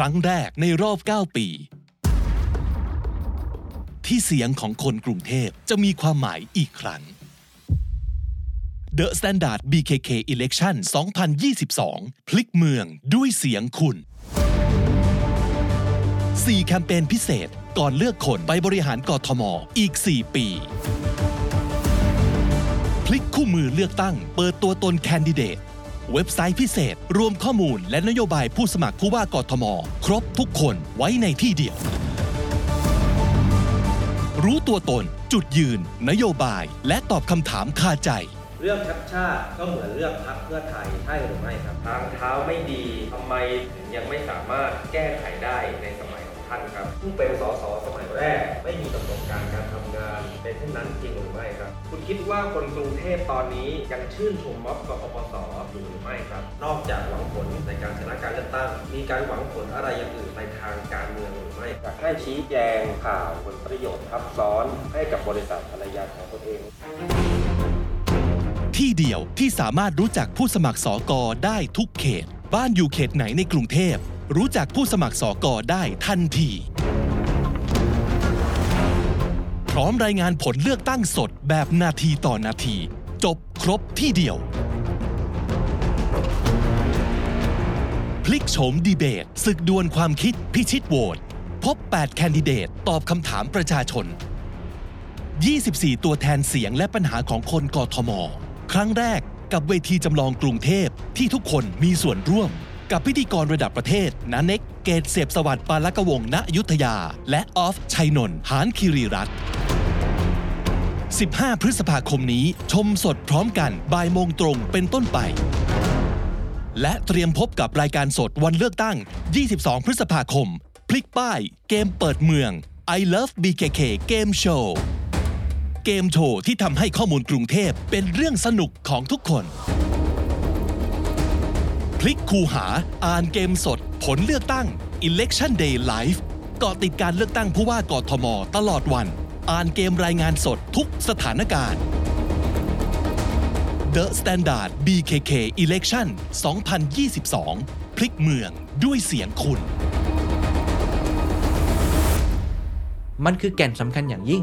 ครั้งแรกในรอบ 9 ปี ที่เสียงของคนกรุงเทพจะมีความหมายอีกครั้ง The Standard BKK Election 2022 พลิกเมืองด้วยเสียงคุณ 4 แคมเปญพิเศษก่อนเลือกคนไปบริหารกทมอีก 4 ปี พลิกคู่มือเลือกตั้ง เปิดตัวตนแคนดิเดต เว็บไซต์พิเศษ รวมข้อมูลและนโยบายผู้สมัครผู้ว่ากทม ครบทุกคนไว้ในที่เดียว รู้ตัวตน จุดยืน นโยบาย และตอบคำถามคาใจ เรื่องชัดชาติก็เหมือนเรื่องพักเพื่อไทยใช่หรือไม่ครับทางเท้าไม่ดีทำไมถึงยังไม่สามารถแก้ไขได้ในสมัย ท่านครับผู้เป็นสสสมัยแรก ไม่มีประสบการณ์การทำงานเป็นเช่นนั้นจริงหรือไม่ครับ คุณคิดว่าคนกรุงเทพตอนนี้ยังชื่นชมม็อบกปปสอยู่หรือไม่ครับ นอกจากหวังผลในการชนะการเลือกตั้ง มีการหวังผลอะไรอย่างอื่นในทางการเมืองหรือไม่อยากให้ชี้แจงข่าวผลประโยชน์ทับซ้อนให้กับบริษัทภรรยาของตนเองที่เดียวที่สามารถรู้จักผู้สมัครสอกอได้ทุกเขต บ้านอยู่เขตไหนในกรุงเทพ รู้จักผู้สมัครสอกอได้ทันที พร้อมรายงานผลเลือกตั้งสดแบบนาทีต่อนาที จบครบที่เดียว พลิกโฉมดีเบตศึกดวลความคิดพิชิตโหวตพบ 8 แคนดิเดต ตอบคำถามประชาชน 24 ตัวแทนเสียงและปัญหาของคนกทม ครั้งแรกกับเวทีจำลองกรุงเทพที่ทุกคนมีส่วนร่วม กับพิธีกรระดับประเทศนาเน็กเกตเสพสวัสดิ์ปาลกวงณยุทธยา และออฟชัยนนท์หานคิรีรัตน์15 พฤษภาคมนี้ ชมสดพร้อมกันบ่ายโมงตรงเป็นต้นไป และเตรียมพบกับรายการสดวันเลือกตั้ง 22 พฤษภาคม พลิกป้าย เกมเปิดเมือง I Love BKK Game Show เกมโชว์ที่ทำให้ข้อมูลกรุงเทพเป็นเรื่องสนุกของทุกคน ลิกคูหา อ่านเกมสด ผลเลือกตั้ง Election Day Live เกาะติดการเลือกตั้งผู้ว่ากทม ตลอดวัน อ่านเกมรายงานสดทุกสถานการณ์ The Standard BKK Election 2022 พลิกเมืองด้วยเสียงคุณ มันคือแก่นสำคัญอย่างยิ่ง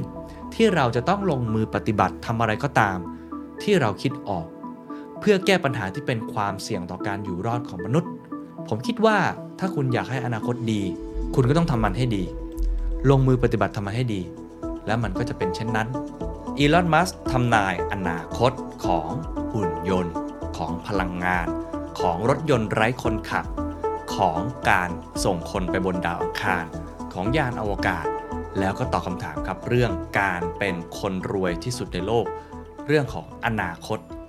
ที่เราจะต้องลงมือปฏิบัติทำอะไรก็ตาม ที่เราคิดออก เพื่อแก้ปัญหาที่เป็นความเสี่ยงต่อการอยู่รอดของมนุษย์ ผมคิดว่าถ้าคุณอยากให้อนาคตดี คุณก็ต้องทำมันให้ดี ลงมือปฏิบัติทำมันให้ดี และมันก็จะเป็นเช่นนั้นอีลอน มัสทำนายอนาคตของหุ่นยนต์ ของพลังงาน ของรถยนต์ไร้คนขับ ของการส่งคนไปบนดาวอังคาร ของยานอวกาศ แล้วก็ตอบคำถามครับเรื่องการเป็นคนรวยที่สุดในโลก เรื่องของอนาคต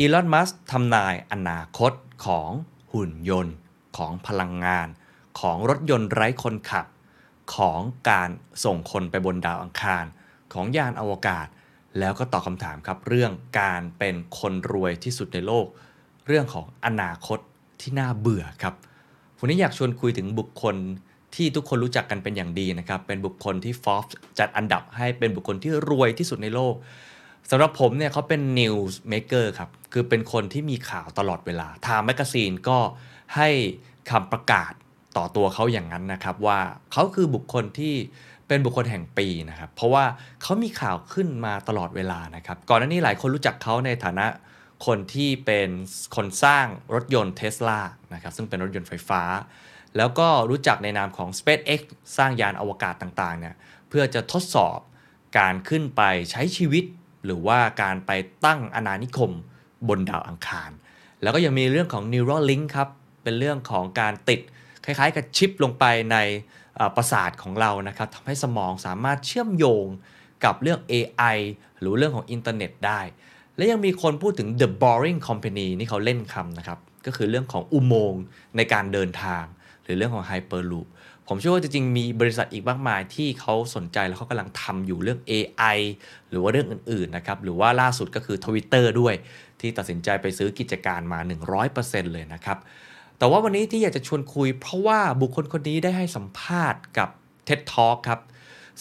อีลอน มัสทำนายอนาคตของหุ่นยนต์ ของพลังงาน ของรถยนต์ไร้คนขับ ของการส่งคนไปบนดาวอังคาร ของยานอวกาศ แล้วก็ตอบคำถามครับเรื่องการเป็นคนรวยที่สุดในโลก เรื่องของอนาคตที่น่าเบื่อครับวันนี้อยากชวนคุยถึงบุคคลที่ทุกคนรู้จักกันเป็นอย่างดีนะครับ เป็นบุคคลที่ Forbes จัดอันดับให้เป็นบุคคลที่รวยที่สุดในโลกสำหรับผมเนี่ยเขาเป็น news maker ครับ คือเป็นคนที่มีข่าวตลอดเวลาทาง magazine ก็ให้คำประกาศต่อตัวเขาอย่างนั้นนะครับ ว่าเขาคือบุคคลที่เป็นบุคคลแห่งปีนะครับ เพราะว่าเขามีข่าวขึ้นมาตลอดเวลานะครับ ก่อนหน้านี้หลายคนรู้จักเขาในฐานะคนที่เป็นคนสร้างรถยนต์ Tesla นะครับซึ่งเป็นรถยนต์ไฟฟ้า แล้วก็รู้จักในนามของ SpaceX สร้างยานอวกาศต่างๆเนี่ยเพื่อจะทดสอบการขึ้นไปใช้ชีวิต หรือว่าการไปตั้งอาณานิคม บนดาวอังคาร แล้วก็ยังมีเรื่องของ Neuralink ครับ เป็นเรื่องของการติดคล้ายๆ กับชิปลงไปในประสาทของเรานะครับทำให้สมองสามารถเชื่อมโยงกับเรื่อง AI หรือเรื่องของอินเทอร์เน็ตได้ และยังมีคนพูดถึง The Boring Company นี่เขาเล่นคำนะครับ ก็คือเรื่องของอุโมงค์ในการเดินทาง หรือเรื่องของ Hyperloop ผมเชื่อว่าจริงๆมีบริษัทอีกมากมายที่เขาสนใจแล้วเขากำลังทำอยู่เรื่อง AI หรือว่าเรื่องอื่นๆนะครับ หรือว่าล่าสุดก็คือ Twitter ด้วย ที่ตัดสินใจไปซื้อกิจการมา 100%เลยนะครับ แต่ว่าวันนี้ที่อยากจะชวนคุย เพราะว่าบุคคลคนนี้ได้ให้สัมภาษณ์กับ TED Talk ครับ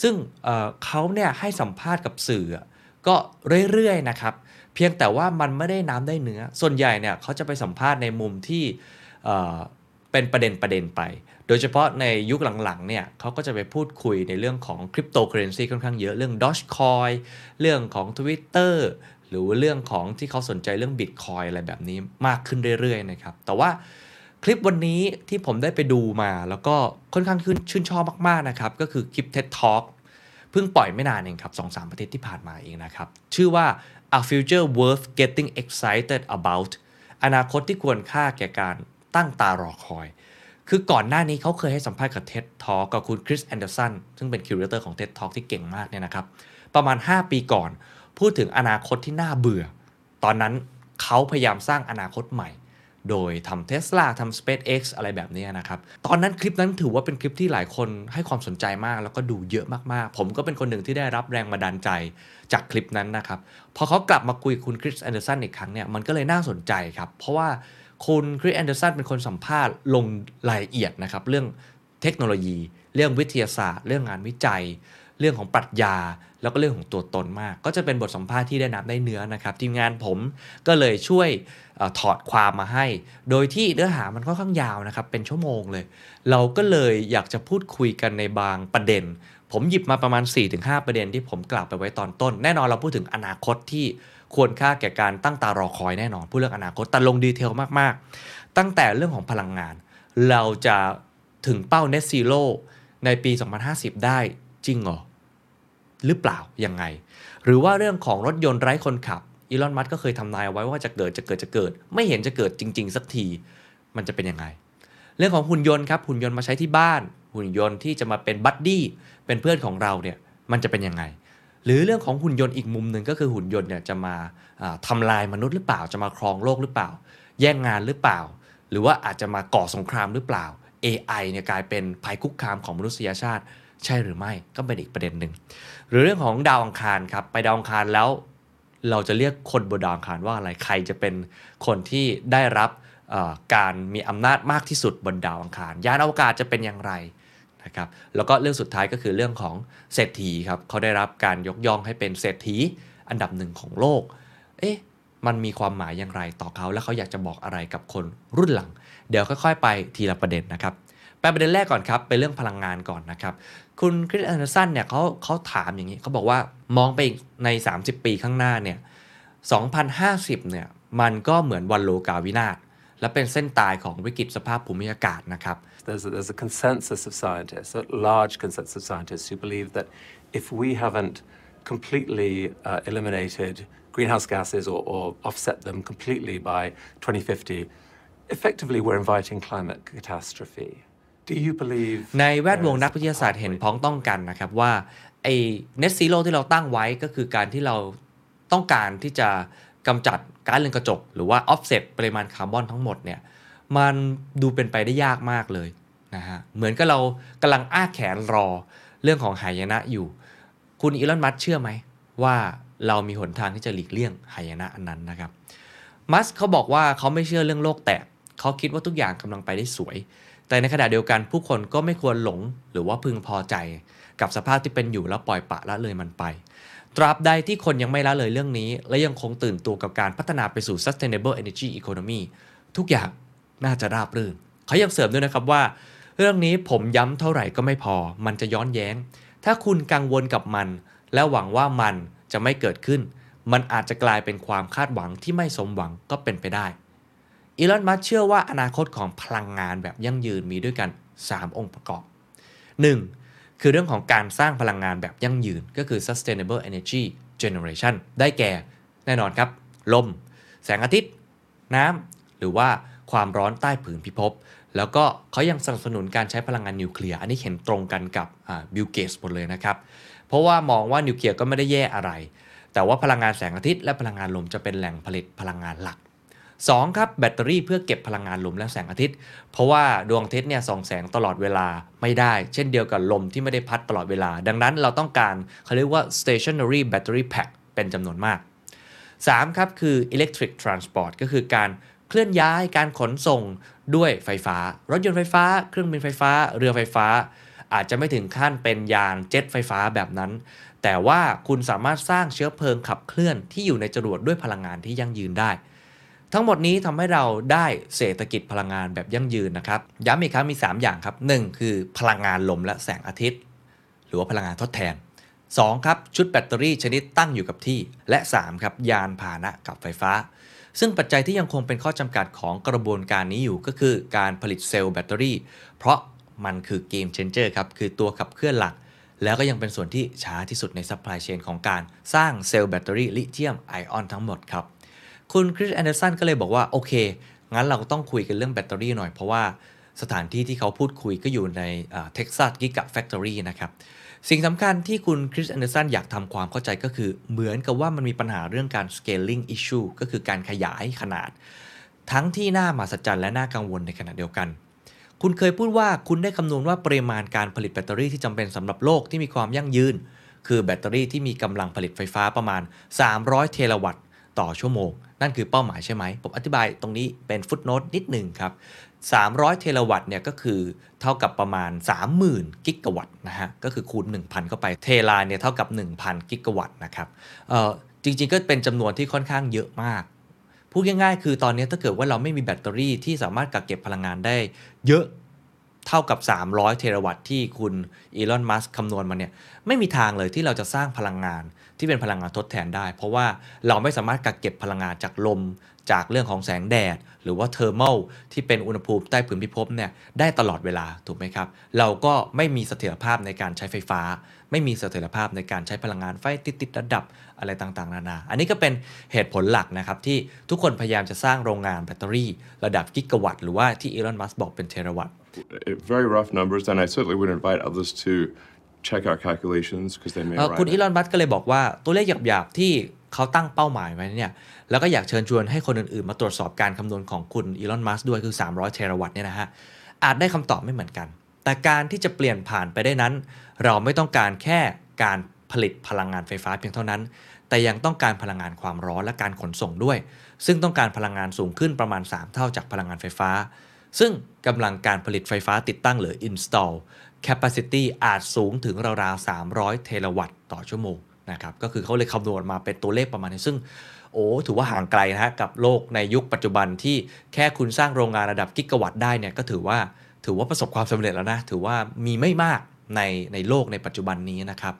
ซึ่งเเขาเนี่ยให้สัมภาษณ์กับสื่อก็เรื่อยๆนะครับ เพียงแต่ว่ามันไม่ได้น้ำได้เนื้อ ส่วนใหญ่เนี่ยเขาจะไปสัมภาษณ์ในมุมที่เป็นประเด็นประเด็นไป โดยเฉพาะในยุคหลังๆเนี่ยเขาก็จะไปพูดคุยในเรื่องของคริปโตเคอเรนซีค่อนข้างเยอะ เรื่อง Dogecoin เรื่องของ Twitter หรือเรื่องของที่เขาสนใจเรื่อง Bitcoin อะไรแบบนี้มากขึ้นเรื่อยๆนะครับ แต่ว่าคลิปวันนี้ที่ผมได้ไปดูมาแล้วก็ค่อนข้างชื่นชอบมากๆนะครับ ก็คือคลิป TED Talk เพิ่งปล่อยไม่นานเองครับสองสามประเทศที่ผ่านมาเองนะครับ ชื่อว่า a future worth getting excited about อนาคตที่ควรค่าแก่การตั้งตารอคอย คือก่อนหน้านี้เขาเคยให้สัมภาษณ์กับ TED Talk กับคุณคริสแอนเดอร์สันซึ่งเป็น curator ของ TED Talk ที่เก่งมากเนี่ยนะครับ ประมาณ 5 ปีก่อน พูดถึงอนาคตที่น่าเบื่อ ตอนนั้นเขาพยายามสร้างอนาคตใหม่ โดยทำเทสลาทำ SpaceX อะไรแบบนี้นะครับ ตอนนั้นคลิปนั้นถือว่าเป็นคลิปที่หลายคนให้ความสนใจมาก แล้วก็ดูเยอะมากๆ ผมก็เป็นคนหนึ่งที่ได้รับแรงบันดาลใจจากคลิปนั้นนะครับ พอเขากลับมาคุยคุณคริสแอนเดอร์สันอีกครั้งเนี่ยมันก็เลยน่าสนใจครับ เพราะว่าคุณคริสแอนเดอร์สันเป็นคนสัมภาษณ์ลงรายละเอียดนะครับเรื่องเทคโนโลยี เรื่องวิทยาศาสตร์ เรื่องงานวิจัย เรื่องของปรัชญา แล้วก็เรื่องของตัวตนมาก ก็จะเป็นบทสัมภาษณ์ที่ได้น้ำได้เนื้อนะครับ ทีมงานผมก็เลยช่วยถอดความมาให้ โดยที่เนื้อหามันค่อนข้างยาวนะครับ เป็นชั่วโมงเลย เราก็เลยอยากจะพูดคุยกันในบางประเด็น ผมหยิบมาประมาณ 4-5 ประเด็นที่ผมกล่าวไปไว้ตอนต้น แน่นอนเราพูดถึงอนาคตที่ควรค่าแก่การตั้งตารอคอยแน่นอนพูดเรื่องอนาคตแต่ลงดีเทลมากๆ ตั้งแต่เรื่องของพลังงาน เราจะถึงเป้า net zero ในปี 2050 ได้จริงเหรอ หรือเปล่ายังไง หรือว่าเรื่องของรถยนต์ไร้คนขับอีลอนมัสก็เคยทำนายไว้ว่าจะเกิดจะเกิดจะเกิด ไม่เห็นจะเกิดจริง ๆ สักทีมันจะเป็นยังไง เรื่องของหุ่นยนต์ครับหุ่นยนต์มาใช้ที่บ้าน หุ่นยนต์ที่จะมาเป็นบัดดี้เป็นเพื่อนของเราเนี่ยมันจะเป็นยังไง หรือเรื่องของหุ่นยนต์อีกมุมหนึ่งก็คือหุ่นยนต์เนี่ยจะมาทำลายมนุษย์หรือเปล่า จะมาครองโลกหรือเปล่า แย่งงานหรือเปล่า หรือว่าอาจจะมาก่อสงครามหรือเปล่า AI เนี่ยกลายเป็นภัยคุกคามของมนุษยชาติ ใช่หรือไม่ก็เป็นอีกประเด็นหนึ่งหรือเรื่องของดาวอังคารครับ ไปดาวอังคารแล้ว เราจะเรียกคนบนดาวอังคารว่าอะไรใครจะเป็นคนที่ได้รับการมีอำนาจมากที่สุดบนดาวอังคาร ยานอวกาศจะเป็นอย่างไรนะครับแล้วก็เรื่องสุดท้ายก็คือเรื่องของเศรษฐีครับเขาได้รับการยกย่องให้เป็นเศรษฐีอันดับหนึ่งของโลก เอ๊ะมันมีความหมายอย่างไรต่อเขา และเขาอยากจะบอกอะไรกับคนรุ่นหลัง เดี๋ยวค่อย ๆ ไปทีละประเด็นนะครับ ปประเด็นแรกก่อนครับเป็นเรื่องพลังงานก่อนนะครับ คุณคริสแอนเดอร์สันเนี่ยเขาเขาถามอย่างนี้เขาบอกว่ามองไปใน 30 ปีข้างหน้าเนี่ย2050เนี่ยมันก็เหมือนวันโลกาวินาศและเป็นเส้นตายของวิกฤตสภาพภูมิอากาศนะครับ There's a, there's a consensus of scientists, a large consensus of scientists who believe that if we haven't completely uh, eliminated greenhouse gases or, or offset them completely by 2050, effectively we're inviting climate catastrophe. Do you believe ในแวดวงนักวิทยาศาสตร์เห็นพ้องต้องกันนะครับว่าไอ้ net zero ที่เราตั้งไว้ก็คือการที่เราต้องการที่จะกำจัดก๊าซเรือนกระจก หรือว่า offset ปริมาณคาร์บอนทั้งหมดเนี่ยมันดูเป็นไปได้ยากมากเลยนะฮะเหมือนกับเรากำลังอ้าแขนรอเรื่องของหายนะอยู่ คุณอีลอนมัสเชื่อไหมว่าเรามีหนทางที่จะหลีกเลี่ยงหายนะอันนั้นนะครับมัสเขาบอกว่าเขาไม่เชื่อเรื่องโลกแตกเขาคิดว่าทุกอย่างกำลังไปได้สวย แต่ในขณะเดียวกันผู้คนก็ไม่ควรหลงหรือว่าพึงพอใจ กับสภาพที่เป็นอยู่แล้วปล่อยปะละเลยมันไป ตราบใดที่คนยังไม่ละเลยเรื่องนี้ และยังคงตื่นตัวกับการพัฒนาไปสู่ sustainable energy economy ทุกอย่างน่าจะราบรื่นเขายังเสริมด้วยนะครับว่า เรื่องนี้ผมย้ำเท่าไหร่ก็ไม่พอ มันจะย้อนแย้ง ถ้าคุณกังวลกับมัน และหวังว่ามันจะไม่เกิดขึ้น มันอาจจะกลายเป็นความคาดหวังที่ไม่สมหวังก็เป็นไปได้ อีลอน มัสเชื่อว่าอนาคตของพลังงานแบบยั่งยืนมีด้วยกัน 3 องค์ประกอบ 1. คือเรื่องของการสร้างพลังงานแบบยั่งยืนก็คือ sustainable energy generation ได้แก่ แน่นอนครับ ลม แสงอาทิตย์ น้ำ หรือว่าความร้อนใต้ผืนพิภพ แล้วก็เขายังสนับสนุนการใช้พลังงานนิวเคลียร์ อันนี้เห็นตรงกันกับบิลเกสหมดเลยนะครับ เพราะว่ามองว่านิวเคลียร์ก็ไม่ได้แย่อะไร แต่ว่าพลังงานแสงอาทิตย์และพลังงานลมจะเป็นแหล่งผลิตพลังงานหลัก 2ครับแบตเตอรี่เพื่อเก็บพลังงานลมและแสงอาทิตย์ เพราะว่าดวงอาทิตย์เนี่ยส่องแสงตลอดเวลาไม่ได้ เช่นเดียวกับลมที่ไม่ได้พัดตลอดเวลา ดังนั้นเราต้องการเขาเรียกว่า stationary battery pack เป็นจำนวนมาก 3 ครับคือ electric transport ก็คือการเคลื่อนย้ายการขนส่งด้วยไฟฟ้า รถยนต์ไฟฟ้า เครื่องบินไฟฟ้า เรือไฟฟ้า อาจจะไม่ถึงขั้นเป็นยานเจ็ตไฟฟ้าแบบนั้น แต่ว่าคุณสามารถสร้างเชื้อเพลิงขับเคลื่อนที่อยู่ในจรวดด้วยพลังงานที่ยั่งยืนได้ ทั้งหมดนี้ทำให้เราได้เศรษฐกิจพลังงานแบบยั่งยืนนะครับ ย้ำอีกครั้งมี 3 อย่างครับ 1 คือพลังงานลมและแสงอาทิตย์ หรือว่าพลังงานทดแทน 2. ครับ ชุดแบตเตอรี่ชนิดตั้งอยู่กับที่ และ 3 ครับ ยานพาหนะกับไฟฟ้า ซึ่งปัจจัยที่ยังคงเป็นข้อจำกัดของกระบวนการนี้อยู่ก็คือการผลิตเซลล์แบตเตอรี่ เพราะมันคือ game changer ครับคือตัวขับเคลื่อนหลัก แล้วก็ยังเป็นส่วนที่ช้าที่สุดใน supply chain ของการสร้างเซลล์แบตเตอรี่ลิเธียมไอออนทั้งหมดครับ คุณคริสแอนเดอร์สันก็เลยบอกว่าโอเค งั้นเราต้องคุยกันเรื่องแบตเตอรี่หน่อย เพราะว่าสถานที่ที่เขาพูดคุยก็อยู่ในเท็กซัส Gigafactory นะครับ สิ่งสำคัญที่คุณคริสแอนเดอร์สันอยากทำความเข้าใจก็คือ เหมือนกับว่ามันมีปัญหาเรื่องการ scaling issue ก็คือการขยายขนาด ทั้งที่น่ามหัศจรรย์และน่ากังวลในขณะเดียวกัน คุณเคยพูดว่าคุณได้คำนวณว่าปริมาณการผลิตแบตเตอรี่ที่จำเป็นสำหรับโลกที่มีความยั่งยืน คือแบตเตอรี่ที่มีกำลังผลิตไฟฟ้าประมาณ 300 เทราวัตต์ต่อชั่วโมง นั่นคือเป้าหมายใช่ไหม ผมอธิบายตรงนี้เป็น footnote นิดหนึ่งครับ 300 เทราวัตต์เนี่ยก็คือเท่ากับประมาณ 30,000 กิกะวัตต์นะฮะ ก็คือคูณ 1,000 เข้าไป เทราเนี่ยเท่ากับ 1,000 กิกะวัตต์นะครับ เอ่อ จริงๆ ก็เป็นจำนวนที่ค่อนข้างเยอะมาก พูดง่ายๆ คือตอนนี้ถ้าเกิดว่าเราไม่มีแบตเตอรี่ที่สามารถกักเก็บพลังงานได้เยอะ เท่ากับ 300 เทราวัตต์ที่คุณอีลอน มัสก์คำนวณมาเนี่ยไม่มีทางเลยที่เราจะสร้างพลังงานที่เป็นพลังงานทดแทนได้ เพราะว่าเราไม่สามารถกักเก็บพลังงานจากลม จากเรื่องของแสงแดด หรือว่าเทอร์ม l ที่เป็นอุณหภูมิใต้ผืนพิภพเนี่ยได้ตลอดเวลาถูกไหมครับ เราก็ไม่มีเสถียรภาพในการใช้ไฟฟ้า ไม่มีเสถียรภาพในการใช้พลังงานไฟติดติดระดับอะไรต่างๆ นานา อันนี้ก็เป็นเหตุผลหลักนะครับที่ทุกคนพยายามจะสร้างโรงงานแบตเตอรี่ ระดับกิกะวัตต์หรือว่าที่อีลอนมัสก์บอกเป็นเทราวัตต์ very rough numbers, and I certainly would invite others to check our calculations because they may เอ่อ arrive คุณ at อีลอนมัสก์ก็เลยบอกว่าตัวเลขหยาบๆที่เขาตั้งเป้าหมายไว้เนี่ยแล้วก็อยากเชิญชวนให้คนอื่นๆ มาตรวจสอบการคำนวณของคุณอีลอนมัสก์ด้วยคือ 300 เทราวัตต์เนี่ยนะฮะอาจได้คำตอบไม่เหมือนกัน แต่การที่จะเปลี่ยนผ่านไปได้นั้น เราไม่ต้องการแค่การผลิตพลังงานไฟฟ้าเพียงเท่านั้น แต่ยังต้องการพลังงานความร้อนและการขนส่งด้วย ซึ่งต้องการพลังงานสูงขึ้นประมาณ 3 เท่าจากพลังงานไฟฟ้า ซึ่งกำลังการผลิตไฟฟ้าติดตั้งหรือ install capacity อาจสูงถึงราวๆ 300 เทราวัตต์ต่อชั่วโมงนะครับ ก็คือเขาเลยคำนวณมาเป็นตัวเลขประมาณนี้ ซึ่งโอ้ถือว่าห่างไกลนะฮะกับโลกในยุคปัจจุบันที่แค่คุณสร้างโรงงานระดับกิกะวัตต์ได้เนี่ยก็ถือว่าถือว่าประสบความสำเร็จแล้วนะ ถือว่ามีไม่มากในในโลกในปัจจุบันนี้นะครับ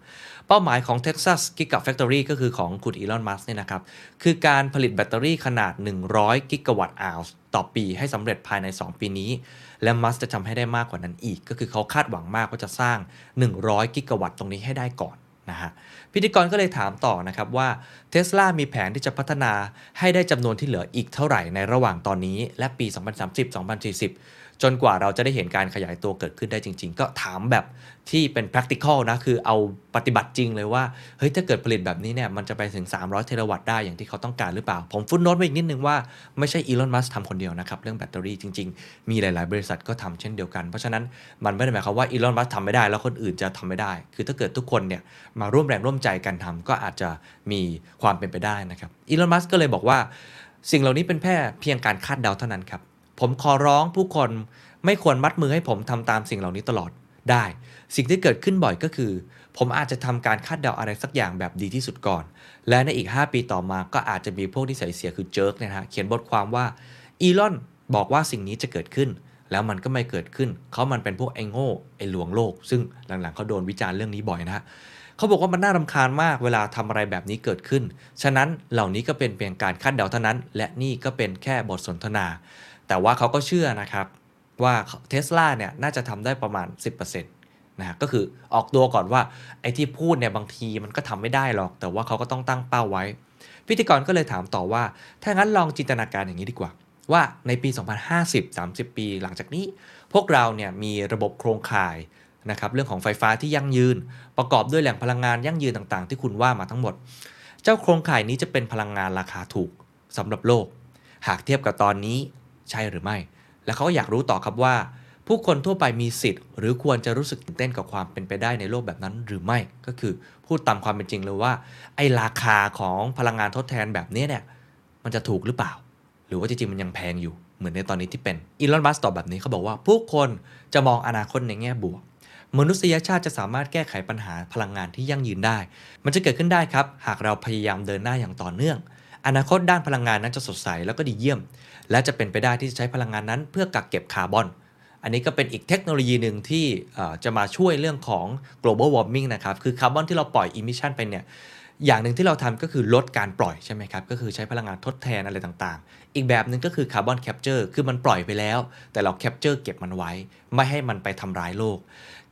เป้าหมายของ Texas Gigafactory ก็คือของคุณอีลอน มัสก์เนี่ยนะครับ คือการผลิตแบตเตอรี่ขนาด 100 กิกะวัตต์อว ต่อปีให้สำเร็จภายใน 2 ปีนี้ และมัสจะทำให้ได้มากกว่านั้นอีก ก็คือเขาคาดหวังมากว่าจะสร้าง 100 กิกะวัตต์ตรงนี้ให้ได้ก่อนนะฮะพิธีกรก็เลยถามต่อนะครับว่าเทสลามีแผนที่จะพัฒนาให้ได้จำนวนที่เหลืออีกเท่าไหร่ในระหว่างตอนนี้ และปี 2030-2040 จนกว่าเราจะได้เห็นการขยายตัวเกิดขึ้นได้จริง ๆ ก็ถามแบบที่เป็น practical นะ คือเอาปฏิบัติจริงเลยว่า เฮ้ย ถ้าเกิดผลิตแบบนี้เนี่ย มันจะไปถึง 300 เทราวัตต์ได้อย่างที่เขาต้องการหรือเปล่า ผมฟุตโนตไว้อีกนิดนึงว่า ไม่ใช่อีลอน มัสก์ทำคนเดียวนะครับ เรื่องแบตเตอรี่จริง ๆ มีหลาย ๆ บริษัทก็ทำเช่นเดียวกัน เพราะฉะนั้นมันไม่ได้หมายความว่าอีลอน มัสก์ทำไม่ได้ แล้วคนอื่นจะทำไม่ได้ คือถ้าเกิดทุกคนเนี่ยมาร่วมแรงร่วมใจกันทำก็อาจจะมีความเป็นไปได้นะครับอีลอน มัสก์ก็เลยบอกว่า สิ่งเหล่านี้เป็นแค่เพียงการคาดเดาเท่านั้นครับ ผมขอร้องผู้คนไม่ควรมัดมือให้ผมทำตามสิ่งเหล่านี้ตลอดได้ สิ่งที่เกิดขึ้นบ่อยก็คือ ผมอาจจะทำการคาดเดาอะไรสักอย่างแบบดีที่สุดก่อน และในอีก 5 ปีต่อมาก็อาจจะมีพวกที่นิสัยเสียคือ jerk เนี่ยนะฮะเขียนบทความว่าอีลอนบอกว่าสิ่งนี้จะเกิดขึ้น แล้วมันก็ไม่เกิดขึ้น เขามันเป็นพวกไอ้โง่ไอ้ลวงโลก ซึ่งหลังๆเขาโดนวิจารณ์เรื่องนี้บ่อยนะฮะเขาบอกว่ามันน่ารำคาญมากเวลาทำอะไรแบบนี้เกิดขึ้น ฉะนั้นเหล่านี้ก็เป็นเพียงการคาดเดาเท่านั้น และนี่ก็เป็นแค่บทสนทนา แต่ว่าเขาก็เชื่อนะครับว่าเทสลาเนี่ยน่าจะทำได้ประมาณ 10%นะก็คือออกตัวก่อนว่าไอ้ที่พูดเนี่ยบางทีมันก็ทำไม่ได้หรอก แต่ว่าเขาก็ต้องตั้งเป้าไว้ พิธีกรก็เลยถามต่อว่า ถ้างั้นลองจินตนาการอย่างนี้ดีกว่า ว่าในปี 2050 30 ปี หลังจากนี้ พวกเราเนี่ยมีระบบโครงข่ายนะครับเรื่องของไฟฟ้าที่ยั่งยืน ประกอบด้วยแหล่งพลังงานยั่งยืนต่างๆ ที่คุณว่ามาทั้งหมด เจ้าโครงข่ายนี้จะเป็นพลังงานราคาถูกสำหรับโลก หากเทียบกับตอนนี้ ใช่หรือไม่ และเขาก็อยากรู้ต่อครับว่า ผู้คนทั่วไปมีสิทธิ์ หรือควรจะรู้สึกตื่นเต้นกับความเป็นไปได้ในโลกแบบนั้นหรือไม่ ก็คือพูดตามความเป็นจริงเลยว่า ไอ้ราคาของพลังงานทดแทนแบบนี้เนี่ยมันจะถูกหรือเปล่า หรือว่าจริงๆมันยังแพงอยู่เหมือนในตอนนี้ที่เป็นอีลอนมัสก์ตอบแบบนี้เขาบอกว่า ผู้คนจะมองอนาคตในแง่บวก มนุษยชาติจะสามารถแก้ไขปัญหาพลังงานที่ยั่งยืนได้ มันจะเกิดขึ้นได้ครับ หากเราพยายามเดินหน้าอย่างต่อเนื่อง อนาคตด้านพลังงานนั้นจะสดใสแล้วก็ดีเยี่ยม และจะเป็นไปได้ที่จะใช้พลังงานนั้น เพื่อกักเก็บคาร์บอน อันนี้ก็เป็นอีกเทคโนโลยีหนึ่งที่จะมาช่วยเรื่องของ global warming นะครับ คือคาร์บอนที่เราปล่อย emission ไปเนี่ย อย่างหนึ่งที่เราทำก็คือลดการปล่อยใช่ไหมครับ ก็คือใช้พลังงานทดแทนอะไรต่างๆ อีกแบบหนึ่งก็คือ carbon capture คือมันปล่อยไปแล้ว แต่เรา capture เก็บมันไว้ ไม่ให้มันไปทำร้ายโลก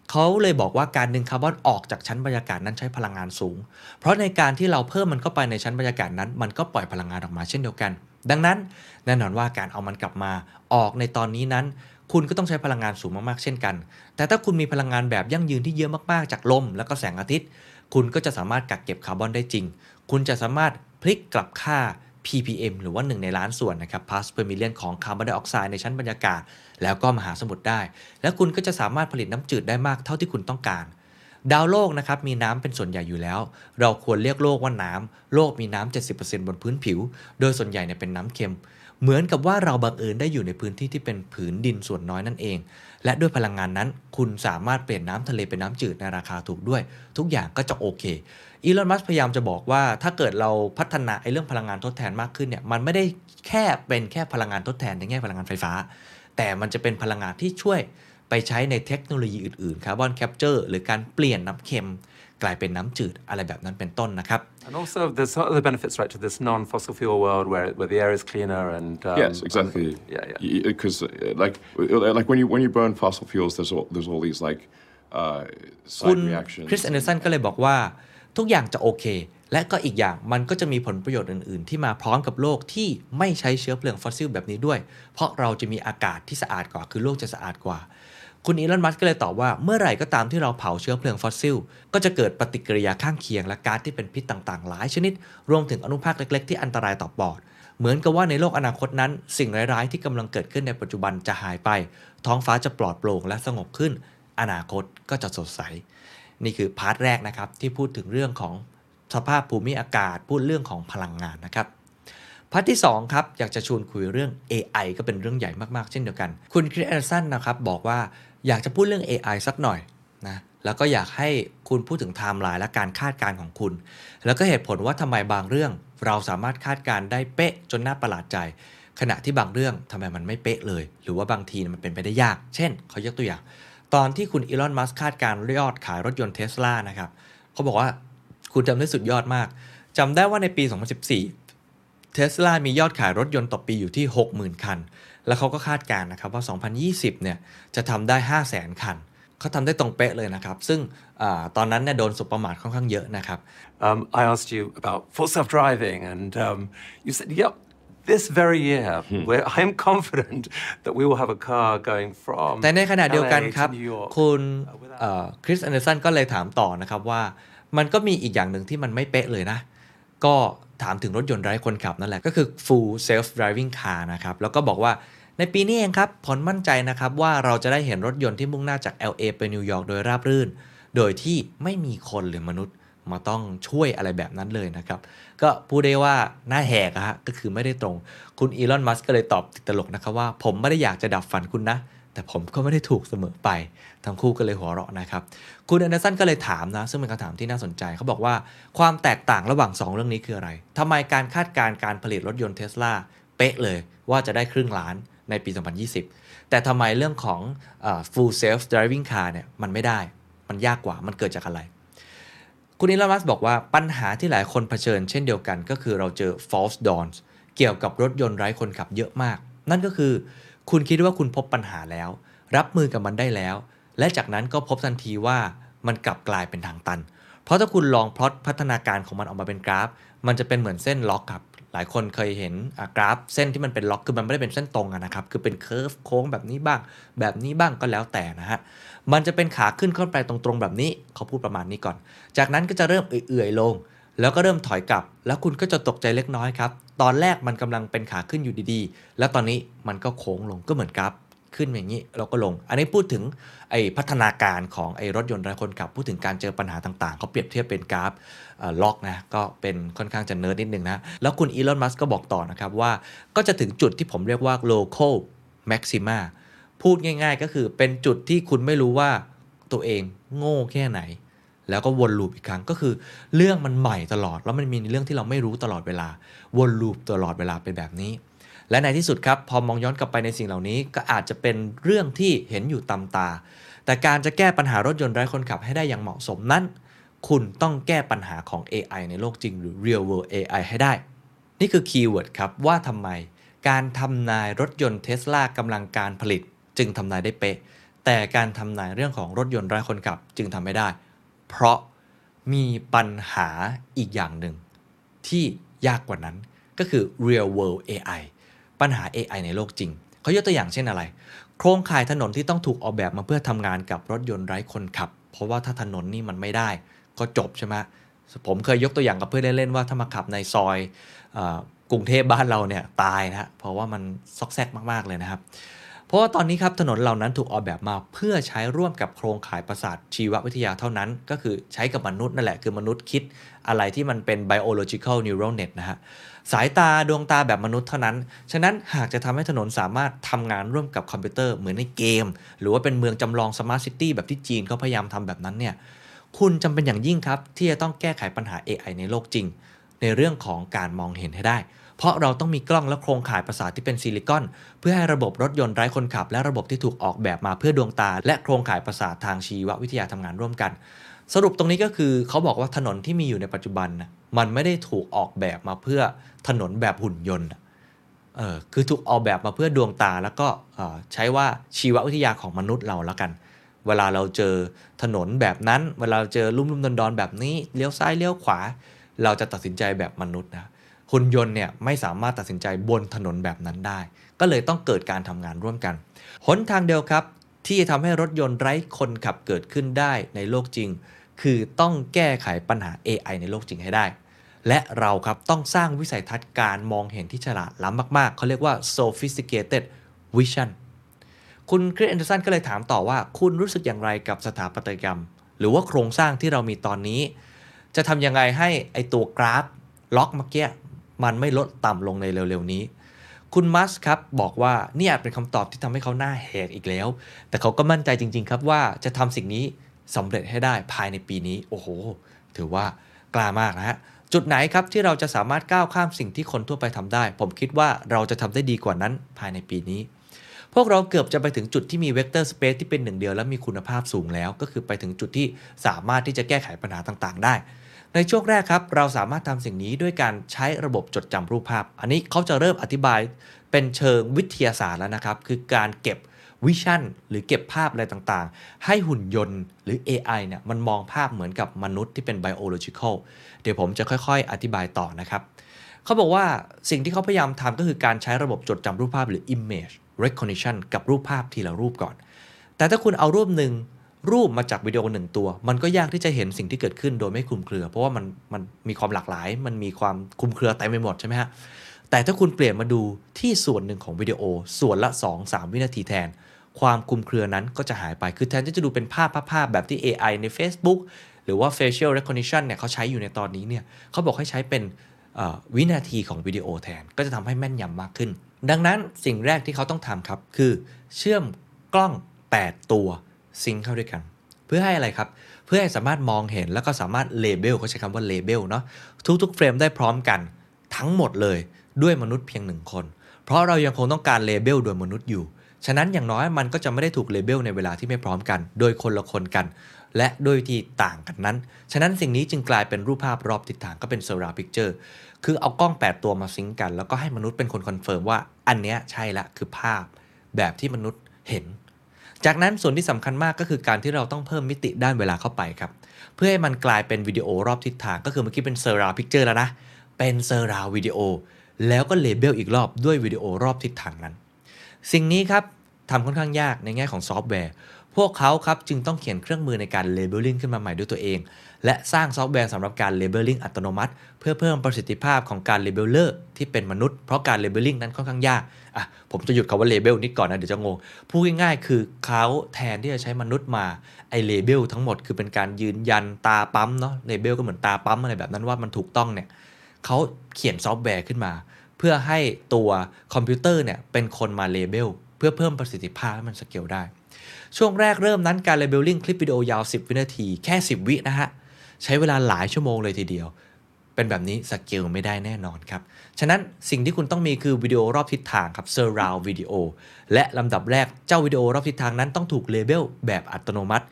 เขาเลยบอกว่าการดึงคาร์บอนออกจากชั้นบรรยากาศนั้นใช้พลังงานสูง เพราะในการที่เราเพิ่มมันเข้าไปในชั้นบรรยากาศนั้น มันก็ปล่อยพลังงานออกมาเช่นเดียวกัน ดังนั้นแน่นอนว่าการเอามันกลับมาออกในตอนนี้นั้น คุณก็ต้องใช้พลังงานสูงมากๆเช่นกัน แต่ถ้าคุณมีพลังงานแบบยั่งยืนที่เยอะมากๆจากลม แล้วก็แสงอาทิตย์ คุณก็จะสามารถกักเก็บคาร์บอนได้จริง คุณจะสามารถพลิกกลับค่า ppm หรือว่า 1 ในล้านส่วนนะครับ parts per million ของคาร์บอนไดออกไซด์ในชั้นบรรยากาศ แล้วก็มหาสมุทรได้ แล้วคุณก็จะสามารถผลิตน้ำจืดได้มากเท่าที่คุณต้องการ ดาวโลกนะครับมีน้ำเป็นส่วนใหญ่อยู่แล้ว เราควรเรียกโลกว่าน้ำโลกมีน้ำ70%บนพื้นผิว โดยส่วนใหญ่เนี่ยเป็นน้ำเค็ม เหมือนกับว่าเราบังเอิญได้อยู่ในพื้นที่ที่เป็นผืนดินส่วนน้อยนั่นเอง และด้วยพลังงานนั้น คุณสามารถเปลี่ยนน้ำทะเลเป็นน้ำจืดในราคาถูกด้วย ทุกอย่างก็จะโอเคอีลอนมัสก์พยายามจะบอกว่าถ้าเกิดเราพัฒนาไอ้เรื่องพลังงานทดแทนมากขึ้นเนี่ยมันไม่ได้แค่เป็นแค่พลังงานทดแทนในแง่พลังงานไฟฟ้า แต่มันจะเป็นพลังงานที่ช่วย ไปใช้ในเทคโนโลยีอื่นๆ carbon capture หรือการเปลี่ยนน้ำเค็มกลายเป็นน้ำจืดอะไรแบบนั้นเป็นต้นนะครับ And also, there's some other benefits, right, to this non-fossil fuel world where, where the air is cleaner and um, yes, exactly. and- yeah, yeah. Because like uh, like when you when you burn fossil fuels, there's all there's all these like uh, คุณ side reactions. คริสแอนเดอร์สันก็เลยบอกว่าทุกอย่างจะโอเค และก็อีกอย่างมันก็จะมีผลประโยชน์อื่น ๆ ที่มาพร้อมกับโลกที่ไม่ใช้เชื้อเพลิงฟอสซิลแบบนี้ด้วย เพราะเราจะมีอากาศที่สะอาดกว่าคือโลกจะสะอาดกว่า คุณอีลอนมัสก์ก็เลยตอบว่าเมื่อไหร่ก็ตามที่เราเผาเชื้อเพลิงฟอสซิล ก็จะเกิดปฏิกิริยาข้างเคียงและก๊าซที่เป็นพิษต่างๆ หลายชนิด รวมถึงอนุภาคเล็กๆ ที่อันตรายต่อปอด เหมือนกับว่าในโลกอนาคตนั้น สิ่งร้ายๆ ที่กำลังเกิดขึ้นในปัจจุบันจะหายไป ท้องฟ้าจะปลอดโปร่งและสงบขึ้น อนาคตก็จะสดใส นี่คือ part แรกนะครับที่พูดถึงเรื่องของสภาพภูมิอากาศ พูดเรื่องของพลังงานนะครับ part ที่2ครับอยากจะชวนคุยเรื่อง AI ก็เป็นเรื่องใหญ่มากๆ เช่นเดียวกัน คุณคริสแอนเดอร์สันนะครับบอกว่า อยากจะพูดเรื่อง AI สักหน่อยนะแล้วก็อยากให้คุณพูดถึงไทม์ไลน์และการคาดการณ์ของคุณ แล้วก็เหตุผลว่าทำไมบางเรื่องเราสามารถคาดการณ์ได้เป๊ะจนน่าประหลาดใจ ขณะที่บางเรื่องทำไมมันไม่เป๊ะเลย หรือว่าบางทีมันเป็นไปได้ยาก เช่นเขายกตัวอย่าง ตอนที่คุณอีลอน มัสก์คาดการณ์ยอดขายรถยนต์เทสลานะครับเขาบอกว่าคุณจำได้สุดยอดมากจำได้ว่าในปี 2014เทสลามียอดขายรถยนต์ต่อปีอยู่ที่ 60,000 คัน แล้วเขาก็คาดการณ์นะครับว่า 2020 เนี่ยจะทำได้ 500,000 คันเขาทำได้ตรงเป๊ะเลยนะครับ ซึ่งอาตอนนั้นเนี่ยโดนสบประมาทค่อนข้างเยอะนะครับ Um, I asked you about full self-driving, and um, you said, "Yep, this very year, where I'm confident that we will have a car going from แต่ในขณะเดียวกัน LA ครับ to New York." คุณคริสแอนเดอร์สันก็เลยถามต่อนะครับว่า มันก็มีอีกอย่างหนึ่งที่มันไม่เป๊ะเลยนะ ก็ถามถึงรถยนต์ไร้คนขับนั่นแหละ ก็คือ full self driving car นะครับ แล้วก็บอกว่า ในปีนี้เองครับผลมั่นใจนะครับว่าเราจะได้เห็นรถยนต์ที่มุ่งหน้าจาก LA ไปนิวยอร์กโดยราบรื่น โดยที่ไม่มีคนหรือมนุษย์มาต้องช่วยอะไรแบบนั้นเลยนะครับ ก็พูดได้ว่าหน้าแหกฮะก็คือไม่ได้ตรง คุณอีลอน มัสก์ก็เลยตอบติดตลกนะครับว่า ผมไม่ได้อยากจะดับฝันคุณนะ แต่ผมก็ไม่ได้ถูกเสมอไป ทั้งคู่ก็เลยหัวเราะนะครับ คุณแอนเดอร์สันก็เลยถามนะ ซึ่งเป็นคำถามที่น่าสนใจ เขาบอกว่าความแตกต่างระหว่าง 2 เรื่องนี้คืออะไรทำไมการคาดการณ์การผลิตรถยนต์เทสลาเป๊ะเลยว่าจะได้ครึ่งล้าน ในปี 2020 แต่ทำไมเรื่องของอ full self driving car เนี่ยมันไม่ได้ มันยากกว่า มันเกิดจากอะไร คุณอีลอนมัสบอกว่าปัญหาที่หลายคนเผชิญเช่นเดียวกันก็คือเราเจอ false dawns เกี่ยวกับรถยนต์ไร้คนขับเยอะมาก นั่นก็คือ คุณคิดว่าคุณพบปัญหาแล้ว รับมือกับมันได้แล้ว และจากนั้นก็พบทันทีว่ามันกลับกลายเป็นทางตัน เพราะถ้าคุณลองพลอตพัฒนาการของมันออกมาเป็นกราฟ มันจะเป็นเหมือนเส้น log ครับ หลายคนเคยเห็นกราฟเส้นที่มันเป็น log คือมันไม่ได้เป็นเส้นตรงนะครับ คือเป็น curve โค้งแบบนี้บ้าง แบบนี้บ้างก็แล้วแต่นะฮะ มันจะเป็นขาขึ้นขึ้นไปตรงๆแบบนี้เขาพูดประมาณนี้ก่อน จากนั้นก็จะเริ่มเอื่อยๆลง แล้วก็เริ่มถอยกลับ แล้วคุณก็จะตกใจเล็กน้อยครับ ตอนแรกมันกำลังเป็นขาขึ้นอยู่ดีๆ แล้วตอนนี้มันก็โค้งลงก็เหมือนกราฟขึ้นอย่างนี้เราก็ลง อันนี้พูดถึงไอ้พัฒนาการของไอ้รถยนต์ไร้คนขับ พูดถึงการเจอปัญหาต่างๆ เขาเปรียบเทียบเป็นกราฟ log นะก็เป็นค่อนข้างจะเนิร์ดนิดนึงนะ แล้วคุณอีลอนมัสก์ก็บอกต่อนะครับว่าก็จะถึงจุดที่ผมเรียกว่า local maxima พูดง่ายๆ ก็คือเป็นจุดที่คุณไม่รู้ว่าตัวเองโง่แค่ไหน แล้วก็วน loop อีกครั้งก็คือเรื่องมันใหม่ตลอด แล้วมันมีเรื่องที่เราไม่รู้ตลอดเวลา วน loop ตลอดเวลาเป็นแบบนี้ และในที่สุดครับ พอมองย้อนกลับไปในสิ่งเหล่านี้ ก็อาจจะเป็นเรื่องที่เห็นอยู่ตามตา แต่การจะแก้ปัญหารถยนต์ไร้คนขับให้ได้อย่างเหมาะสมนั้น คุณต้องแก้ปัญหาของ AI ในโลกจริงหรือ real world AI ให้ได้ นี่คือ keyword ครับว่าทำไม การทำนายรถยนต์เทสลากำลังการผลิต จึงทำนายได้เป๊ะ แต่การทำนายเรื่องของรถยนต์ไร้คนขับจึงทำไม่ได้ เพราะมีปัญหาอีกอย่างหนึ่ง ที่ยากกว่านั้นก็คือ real world AI ปัญหา AI ในโลกจริง เขายกตัวอย่างเช่นอะไร โครงข่ายถนนที่ต้องถูกออกแบบมาเพื่อทำงานกับรถยนต์ไร้คนขับ เพราะว่าถ้าถนนนี่มันไม่ได้ ก็จบใช่ไหมผมเคยยกตัวอย่างกับเพื่อนเล่นๆว่าถ้ามาขับในซอยอกรุงเทพบ้านเราเนี่ยตายนะเพราะว่ามันซอกแซกมากๆเลยนะครับ เพราะว่าตอนนี้ครับถนนเหล่านั้นถูกออกแบบมาเพื่อใช้ร่วมกับโครงข่ายประสาทชีววิทยาเท่านั้น ก็คือใช้กับมนุษย์นั่นแหละคือมนุษย์คิดอะไรที่มันเป็น biological neural net นะฮะสายตาดวงตาแบบมนุษย์เท่านั้น ฉะนั้นหากจะทำให้ถนนสามารถทำงานร่วมกับคอมพิวเตอร์เหมือนในเกม หรือว่าเป็นเมืองจำลอง smart city แบบที่จีนเขาพยายามทำแบบนั้นเนี่ย คุณจำเป็นอย่างยิ่งครับ ที่จะต้องแก้ไขปัญหา AI ในโลกจริง ในเรื่องของการมองเห็นให้ได้ เพราะเราต้องมีกล้องและโครงข่ายประสาทที่เป็นซิลิคอน เพื่อให้ระบบรถยนต์ไร้คนขับ และระบบที่ถูกออกแบบมาเพื่อดวงตา และโครงข่ายประสาททางชีววิทยาทำงานร่วมกัน สรุปตรงนี้ก็คือเขาบอกว่าถนนที่มีอยู่ในปัจจุบันมันไม่ได้ถูกออกแบบมาเพื่อถนนแบบหุ่นยนต์เออคือถูกออกแบบมาเพื่อดวงตาแล้วก็ใช้ว่าชีววิทยาของมนุษย์เราแล้วกัน เวลาเราเจอถนนแบบนั้น เวลาเจอลุ่มลุ่มดอนดอนแบบนี้เลี้ยวซ้ายเลี้ยวขวา เราจะตัดสินใจแบบมนุษย์นะหุ่นยนต์เนี่ยไม่สามารถตัดสินใจบนถนนแบบนั้นได้ ก็เลยต้องเกิดการทำงานร่วมกันหนทางเดียวครับ ที่จะทำให้รถยนต์ไร้คนขับเกิดขึ้นได้ในโลกจริง คือต้องแก้ไขปัญหา AI ในโลกจริงให้ได้ และเราครับต้องสร้างวิสัยทัศน์การมองเห็นที่ฉลาดล้ำมากๆ เขาเรียกว่า sophisticated vision คุณคริสแอนเดอร์สันก็เลยถามต่อว่า คุณรู้สึกอย่างไรกับสถาปัตยกรรม หรือว่าโครงสร้างที่เรามีตอนนี้ จะทำยังไงให้ไอตัวกราฟ log เมื่อกี้มันไม่ลดต่ำลงในเร็วๆนี้ คุณมัสครับบอกว่านี่อาจเป็นคำตอบที่ทำให้เขาหน้าแหกอีกแล้ว แต่เขาก็มั่นใจจริง ๆ ครับว่าจะทำสิ่งนี้สำเร็จให้ได้ภายในปีนี้ โอ้โห ถือว่ากล้ามากนะฮะจุดไหนครับที่เราจะสามารถก้าวข้ามสิ่งที่คนทั่วไปทำได้ ผมคิดว่าเราจะทำได้ดีกว่านั้นภายในปีนี้ พวกเราเกือบจะไปถึงจุดที่มีเวกเตอร์สเปซที่เป็นหนึ่งเดียว และมีคุณภาพสูงแล้ว ก็คือไปถึงจุดที่สามารถที่จะแก้ไขปัญหาต่างๆ ได้ ในช่วงแรกครับ เราสามารถทำสิ่งนี้ด้วยการใช้ระบบจดจำรูปภาพ อันนี้เขาจะเริ่มอธิบายเป็นเชิงวิทยาศาสตร์แล้วนะครับ คือการเก็บวิชั่นหรือเก็บภาพอะไรต่างๆ ให้หุ่นยนต์หรือ AI เนี่ยมันมองภาพเหมือนกับมนุษย์ที่เป็น biological เดี๋ยวผมจะค่อยๆ อธิบายต่อนะครับ เขาบอกว่าสิ่งที่เขาพยายามทำก็คือการใช้ระบบจดจำรูปภาพหรือ image recognition กับรูปภาพทีละรูปก่อน แต่ถ้าคุณเอารูปหนึ่งรูปมาจากวิดีโอหนึ่งตัว มันก็ยากที่จะเห็นสิ่งที่เกิดขึ้นโดยไม่คลุมเครือ เพราะว่ามันมันมีความหลากหลาย มันมีความคลุมเครือเต็มไปหมดใช่ไหมฮะแต่ถ้าคุณเปลี่ยนมาดูที่ส่วนหนึ่งของวิดีโอ ส่วนละ 2-3 วินาทีแทน ความคลุมเครือนั้นก็จะหายไปคือแทนที่จะดูเป็นภาพภาพแบบที่ AI ใน Facebook หรือว่า facial recognition เนี่ยเขาใช้อยู่ในตอนนี้เนี่ยเขาบอกให้ใช้เป็นวินาทีของวิดีโอแทน ก็จะทำให้แม่นยำมากขึ้น ดังนั้นสิ่งแรกที่เขาต้องทำครับ คือเชื่อมกล้อง 8 ตัวซิงเข้าด้วยกัน เพื่อให้อะไรครับ เพื่อให้สามารถมองเห็นแล้วก็สามารถ label เขาใช้คำว่า label เนาะทุกๆเฟรมได้พร้อมกันทั้งหมดเลยด้วยมนุษย์เพียงหนึ่งคน เพราะเรายังคงต้องการ label โดยมนุษย์อยู่ ฉะนั้นอย่างน้อยมันก็จะไม่ได้ถูก label ในเวลาที่ไม่พร้อมกัน โดยคนละคนกัน และโดยที่ต่างกันนั้น ฉะนั้นสิ่งนี้จึงกลายเป็นรูปภาพรอบทิศทางก็เป็น surround picture คือเอากล้อง 8 ตัวมา sync กัน แล้วก็ให้มนุษย์เป็นคน confirm ว่าอันเนี้ยใช่ละคือภาพแบบที่มนุษย์เห็น จากนั้นส่วนที่สำคัญมากก็คือการที่เราต้องเพิ่มมิติด้านเวลาเข้าไปครับ เพื่อให้มันกลายเป็นวิดีโอรอบทิศทาง ก็คือเมื่อกี้เป็น surround picture แล้วนะ เป็น surround วิดีโอแล้วก็ label อีกรอบด้วยวิดีโอรอบทิศทางนั้น สิ่งนี้ครับทำค่อนข้างยากในแง่ของซอฟต์แวร์พพวกเขาครับจึงต้องเขียนเครื่องมือในการ labeling ขึ้นมาใหม่ด้วยตัวเอง และสร้างซอฟต์แวร์สำหรับการ labeling อัตโนมัติ เพื่อเพิ่มประสิทธิภาพของการ labeler ที่เป็นมนุษย์เพราะการ labeling นั้นค่อนข้างยากอะผมจะหยุดคำว่า label นิดก่อนนะ เดี๋ยวจะงง พูดง่ายๆ คือเขาแทนที่จะใช้มนุษย์มาไอ้ label ทั้งหมดคือเป็นการยืนยันตราปั๊มเนาะ label ก็เหมือนตราปั๊มอะไรแบบนั้นว่ามันถูกต้องเนี่ยเขาเขียนซอฟต์แวร์ขึ้นมา เพื่อให้ตัวคอมพิวเตอร์เนี่ยเป็นคนมา label เพื่อเพิ่มประสิทธิภาพให้มันสเกลได้ ช่วงแรกเริ่มนั้นการ labeling คลิปวิดีโอยาว 10 วินาทีแค่ 10 วินะฮะ ใช้เวลาหลายชั่วโมงเลยทีเดียว เป็นแบบนี้สเกลไม่ได้แน่นอนครับ ฉะนั้นสิ่งที่คุณต้องมีคือวิดีโอรอบทิศทางครับ surround video และลำดับแรกเจ้าวิดีโอรอบทิศทางนั้นต้องถูกเลเบลแบบอัตโนมัติ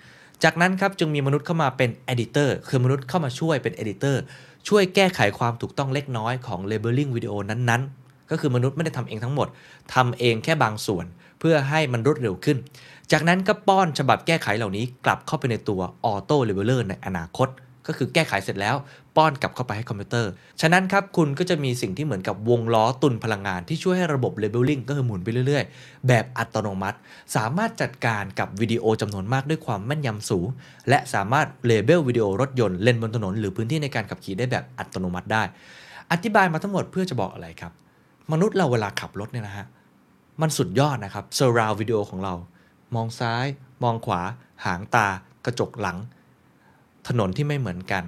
จากนั้นครับจึงมีมนุษย์เข้ามาเป็น editor คือมนุษย์เข้ามาช่วยเป็น editor ช่วยแก้ไขความถูกต้องเล็กน้อยของ labeling วิดีโอนั้นๆ ก็คือมนุษย์ไม่ได้ทำเองทั้งหมดทำเองแค่บางส่วนเพื่อให้มันรวดเร็วขึ้น จากนั้นก็ป้อนฉบับแก้ไขเหล่านี้กลับเข้าไปในตัว auto labeler ในอนาคต ก็คือแก้ไขเสร็จแล้วป้อนกลับเข้าไปให้คอมพิวเตอร์ ฉะนั้นครับคุณก็จะมีสิ่งที่เหมือนกับวงล้อตุนพลังงานที่ช่วยให้ระบบ labeling ก็คือหมุนไปเรื่อยๆ แบบอัตโนมัติ สามารถจัดการกับวิดีโอจำนวนมากด้วยความแม่นยำสูง และสามารถเลเบลวิดีโอรถยนต์เลนบนถนน หรือพื้นที่ในการขับขี่ได้แบบอัตโนมัติได้ อธิบายมาทั้งหมดเพื่อจะบอกอะไรครับ มนุษย์เราเวลาขับรถเนี่ยนะฮะมันสุดยอดนะครับ surround video ของเรา มองซ้าย มองขวา หางตา กระจกหลัง ถนนที่ไม่เหมือนกัน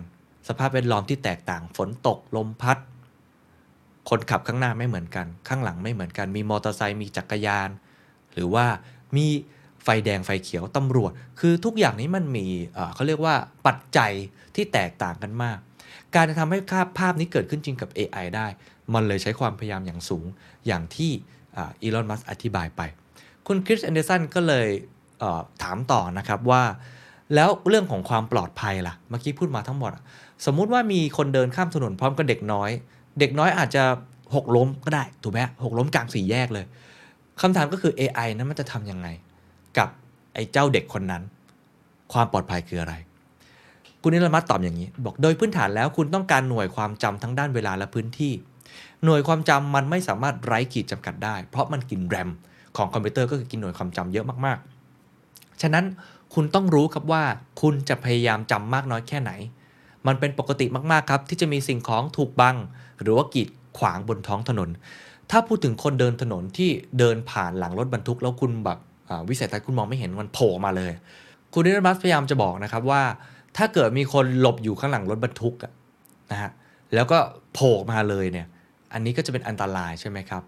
สภาพแวดล้อมที่แตกต่าง ฝนตก ลมพัด คนขับข้างหน้าไม่เหมือนกัน ข้างหลังไม่เหมือนกัน มีมอเตอร์ไซค์ มีจักรยาน หรือว่ามีไฟแดงไฟเขียวตำรวจ คือทุกอย่างนี้มันมีเขาเรียกว่าปัจจัยที่แตกต่างกันมาก การจะทำให้ภาพภาพนี้เกิดขึ้นจริงกับ AI ได้ มันเลยใช้ความพยายามอย่างสูง อย่างที่อีลอน มัสก์อธิบายไป คุณคริสแอนเดอร์สันก็เลยถามต่อนะครับว่า แล้วเรื่องของความปลอดภัยล่ะ เมื่อกี้พูดมาทั้งหมด สมมุติว่ามีคนเดินข้ามถนนพร้อมกับเด็กน้อย เด็กน้อยอาจจะหกล้มก็ได้ ถูกไหมหกล้มกลางสี่แยกเลยคำถามก็คือ AI นั้นมันจะทำยังไง กับไอ้เจ้าเด็กคนนั้น ความปลอดภัยคืออะไร คุณอีลอน มัสก์ตอบอย่างนี้ บอกโดยพื้นฐานแล้วคุณต้องการหน่วยความจำทั้งด้านเวลาและพื้นที่ หน่วยความจำมันไม่สามารถไร้ขีดจำกัดได้ เพราะมันกินแรมของคอมพิวเตอร์ก็คือกินหน่วยความจำเยอะมากๆ ฉะนั้น คุณต้องรู้ครับว่าคุณจะพยายามจำมากน้อยแค่ไหน มันเป็นปกติมากๆครับ ที่จะมีสิ่งของถูกบัง หรือว่ากีดขวางบนท้องถนน ถ้าพูดถึงคนเดินถนนที่เดินผ่านหลังรถบรรทุก แล้วคุณแบบวิสัยทัศน์คุณมองไม่เห็นมันโผล่มาเลย คุณนิรมัสพยายามจะบอกนะครับว่า ถ้าเกิดมีคนหลบอยู่ข้างหลังรถบรรทุกนะฮะแล้วก็โผล่มาเลยเนี่ยอันนี้ก็จะเป็นอันตรายใช่ไหมครับ